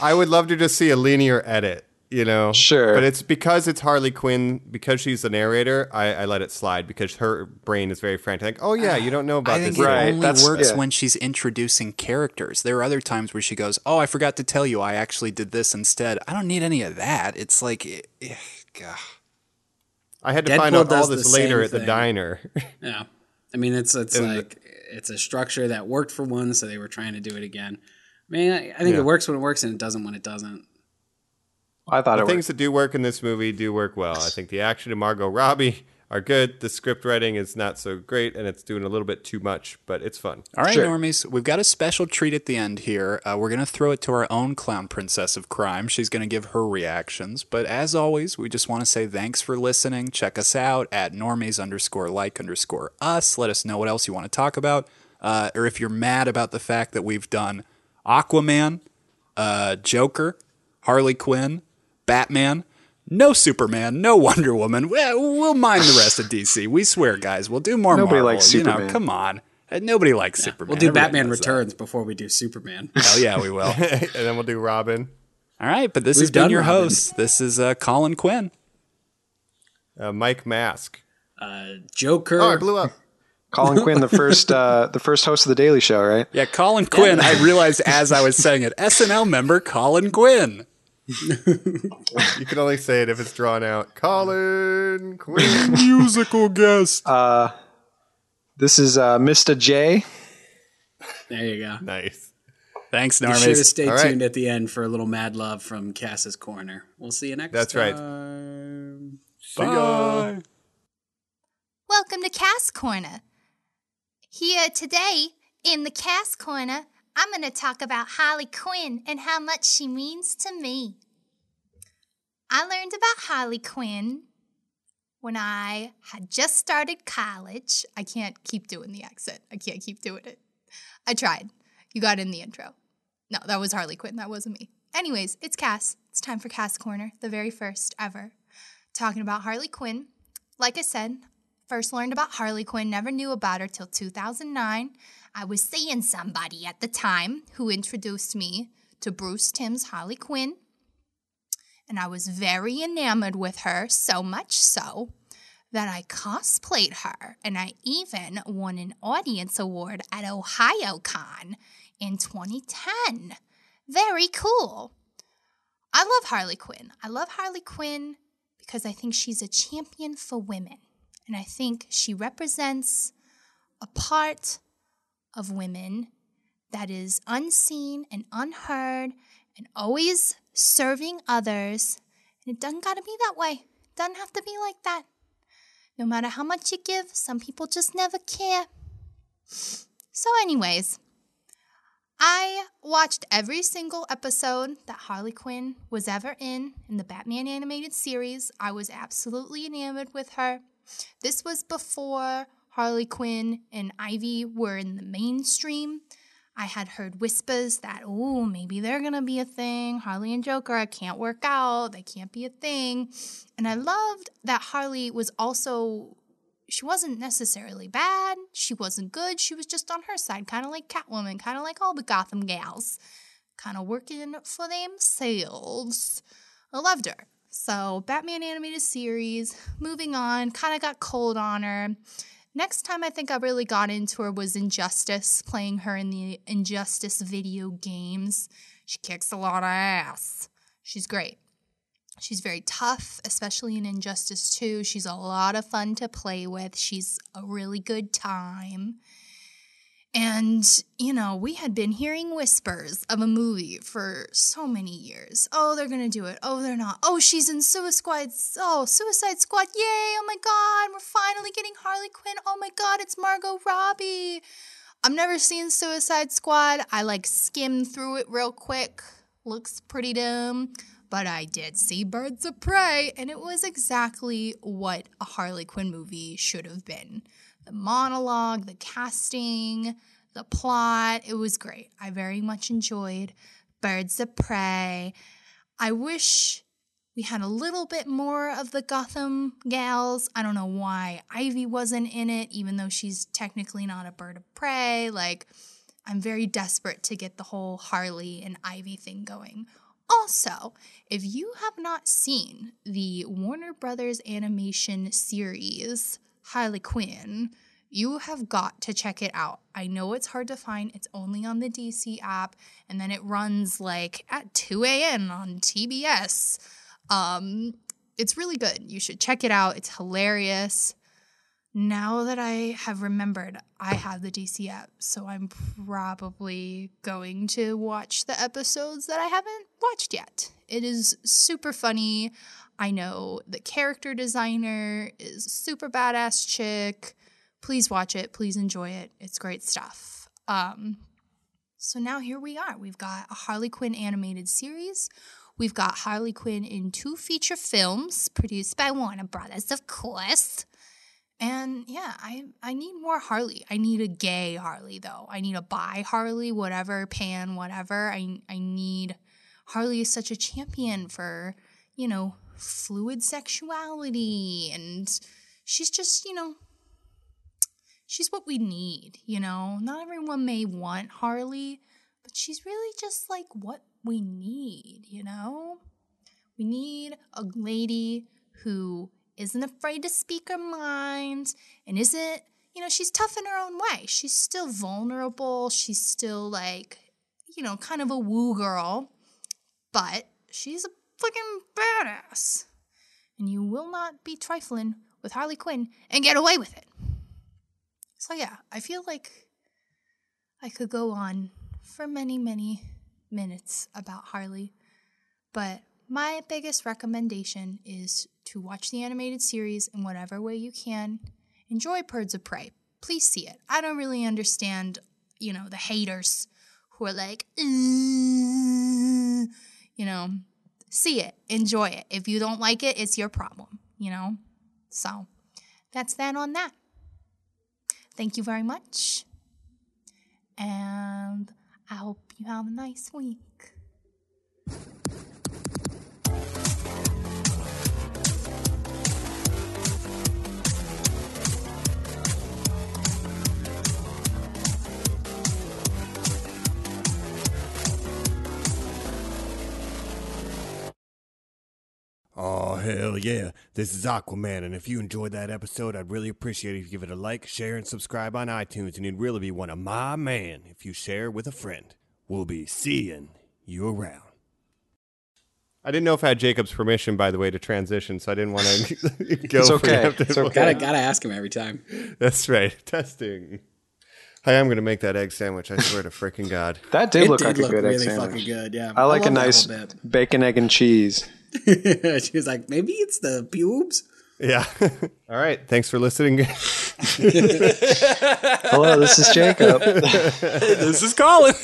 I would love to just see a linear edit, you know. Sure. But it's because it's Harley Quinn, because she's the narrator, I, I let it slide because her brain is very frantic. Like, oh yeah, you don't know about I think this. it Right, only that's- works yeah. when she's introducing characters. There are other times where she goes, "Oh, I forgot to tell you, I actually did this instead." I don't need any of that. It's like, eh, eh, God. I had to Deadpool find out all this later at the thing. diner. Yeah. I mean, it's it's And the- like it's a structure that worked for one, so they were trying to do it again. I mean, I, I think Yeah. it works when it works, and it doesn't when it doesn't. I thought the it things was. that do work in this movie do work well. I think the action and Margot Robbie are good. The script writing is not so great, and it's doing a little bit too much, but it's fun. All right, Sure. normies, we've got a special treat at the end here. Uh, we're going to throw it to our own clown princess of crime. She's going to give her reactions. But as always, we just want to say thanks for listening. Check us out at normies underscore like underscore us. Let us know what else you want to talk about. Uh, or if you're mad about the fact that we've done Aquaman, uh, Joker, Harley Quinn, Batman. No Superman, no Wonder Woman. Well, we'll mind the rest of DC. We swear, guys. We'll do more. Nobody Marvel. likes You know, Superman. come on. Uh, Nobody likes Superman. We'll do Everybody Batman knows that. Returns before we do Superman. Hell yeah, we will. and then we'll do Robin. All right, but this We've has been your Robin. host. This is uh, Colin Quinn. Uh, Mike Mask. Uh, Joker. Oh, I blew up. Colin Quinn, the first, uh, the first host of the Daily Show, right? Yeah, Colin Quinn. I realized as I was saying it, SNL member Colin Quinn. You can only say it if it's drawn out. Colin Quinn. Musical guest. Uh, This is uh, Mr. J. there you go. nice. Thanks, Norman. Be sure to stay All right. tuned at the end for a little mad love from Cass's corner. We'll see you next That's right. time. See ya. Bye. Welcome to Cass Corner. Here today in the Cass Corner, I'm going to talk about Harley Quinn and how much she means to me. I learned about Harley Quinn when I had just started college. I can't keep doing the accent. I can't keep doing it. I tried. You got in the intro. No, that was Harley Quinn. That wasn't me. Anyways, it's Cass. It's time for Cass Corner, the very first ever. Talking about Harley Quinn. Like I said, first learned about Harley Quinn, never knew about her till 2009. I was seeing somebody at the time who introduced me to Bruce Timm's Harley Quinn. And I was very enamored with her, so much so that I cosplayed her and I even won an audience award at OhioCon in 2010. Very cool. I love Harley Quinn. I love Harley Quinn because I think she's a champion for women. And I think she represents a part of women that is unseen and unheard and always serving others. And it doesn't gotta be that way. Doesn't have to be like that. No matter how much you give, some people just never care. So, anyways, I watched every single episode that Harley Quinn was ever in in the Batman animated series. I was absolutely enamored with her. This was before Harley Quinn and Ivy were in the mainstream. I had heard whispers that, oh, maybe they're going to be a thing. Harley and Joker can't work out. They can't be a thing. And I loved that Harley was also she wasn't necessarily bad. She wasn't good. She was just on her side, kind of like Catwoman, kind of like all the Gotham gals, kind of working for themselves. I loved her. So, Batman animated series, moving on, kind of got cold on her. Next time I think I really got into her was Injustice, playing her in the Injustice video games. She kicks a lot of ass. She's great. She's very tough, especially in Injustice 2. She's a lot of fun to play with. She's a really good time. And, you know, we had been hearing whispers of a movie for so many years. Oh, they're going to do it. Oh, they're not. Oh, she's in Suicide Squad. Oh, Suicide Squad. Yay. Oh my god, we're finally getting Harley Quinn. Oh my god, it's Margot Robbie. I've never seen Suicide Squad. I like skimmed through it real quick. Looks pretty dumb. But I did see Birds of Prey, and it was exactly what a Harley Quinn movie should have been. The monologue, the casting, the plot, it was great. I very much enjoyed Birds of Prey. I wish we had a little bit more of the Gotham gals. I don't know why Ivy wasn't in it, even though she's technically not a bird of prey. Like, I'm very desperate to get the whole Harley and Ivy thing going. Also, if you have not seen the Warner Brothers animation series Harley Quinn, you have got to check it out. I know it's hard to find, it's only on the DC app, and then it runs like at 2 a.m. on TBS. Um, it's really good. You should check it out. It's hilarious. Now that I have remembered, I have the DC app, so I'm probably going to watch the episodes that I haven't watched yet. It is super funny. I know the character designer is a super badass chick. Please watch it. Please enjoy it. It's great stuff. Um, so now here we are. We've got a Harley Quinn animated series. We've got Harley Quinn in two feature films produced by Warner Brothers, of course. And yeah, I I need more Harley. I need a gay Harley though. I need a bi Harley, whatever, pan, whatever. I I need Harley is such a champion for, you know, fluid sexuality and she's just, you know, she's what we need, you know. Not everyone may want Harley, but she's really just like what we need, you know? We need a lady who isn't afraid to speak her mind and isn't, you know, she's tough in her own way. She's still vulnerable. She's still like, you know, kind of a woo girl, but she's a fucking badass. And you will not be trifling with Harley Quinn and get away with it. So, yeah, I feel like I could go on for many, many minutes about Harley, but my biggest recommendation is to watch the animated series in whatever way you can. Enjoy Birds of Prey. Please see it. I don't really understand, you know, the haters who are like, "Uh," you know, see it, enjoy it. If you don't like it, it's your problem, you know? So that's that on that. Thank you very much. And I hope you have a nice week. Oh, hell yeah. This is Aquaman, and if you enjoyed that episode, I'd really appreciate it if you give it a like, share, and subscribe on iTunes, and you'd really be one of my man if you share with a friend. We'll be seeing you around. I didn't know if I had Jacob's permission, by the way, to transition, so I didn't want to go It's okay. preemptively. It's okay. Gotta gotta ask him every time. That's right. Testing. Hi, I'm going to make that egg sandwich. I swear to freaking God. That did it look did like look a good egg really sandwich. fucking good. Yeah, I like a nice whole bacon, egg, and cheese. she was like, maybe it's the pubes. Yeah. All right. Thanks for listening. Hello, this is Jacob. this is Colin.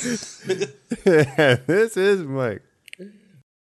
this is Mike.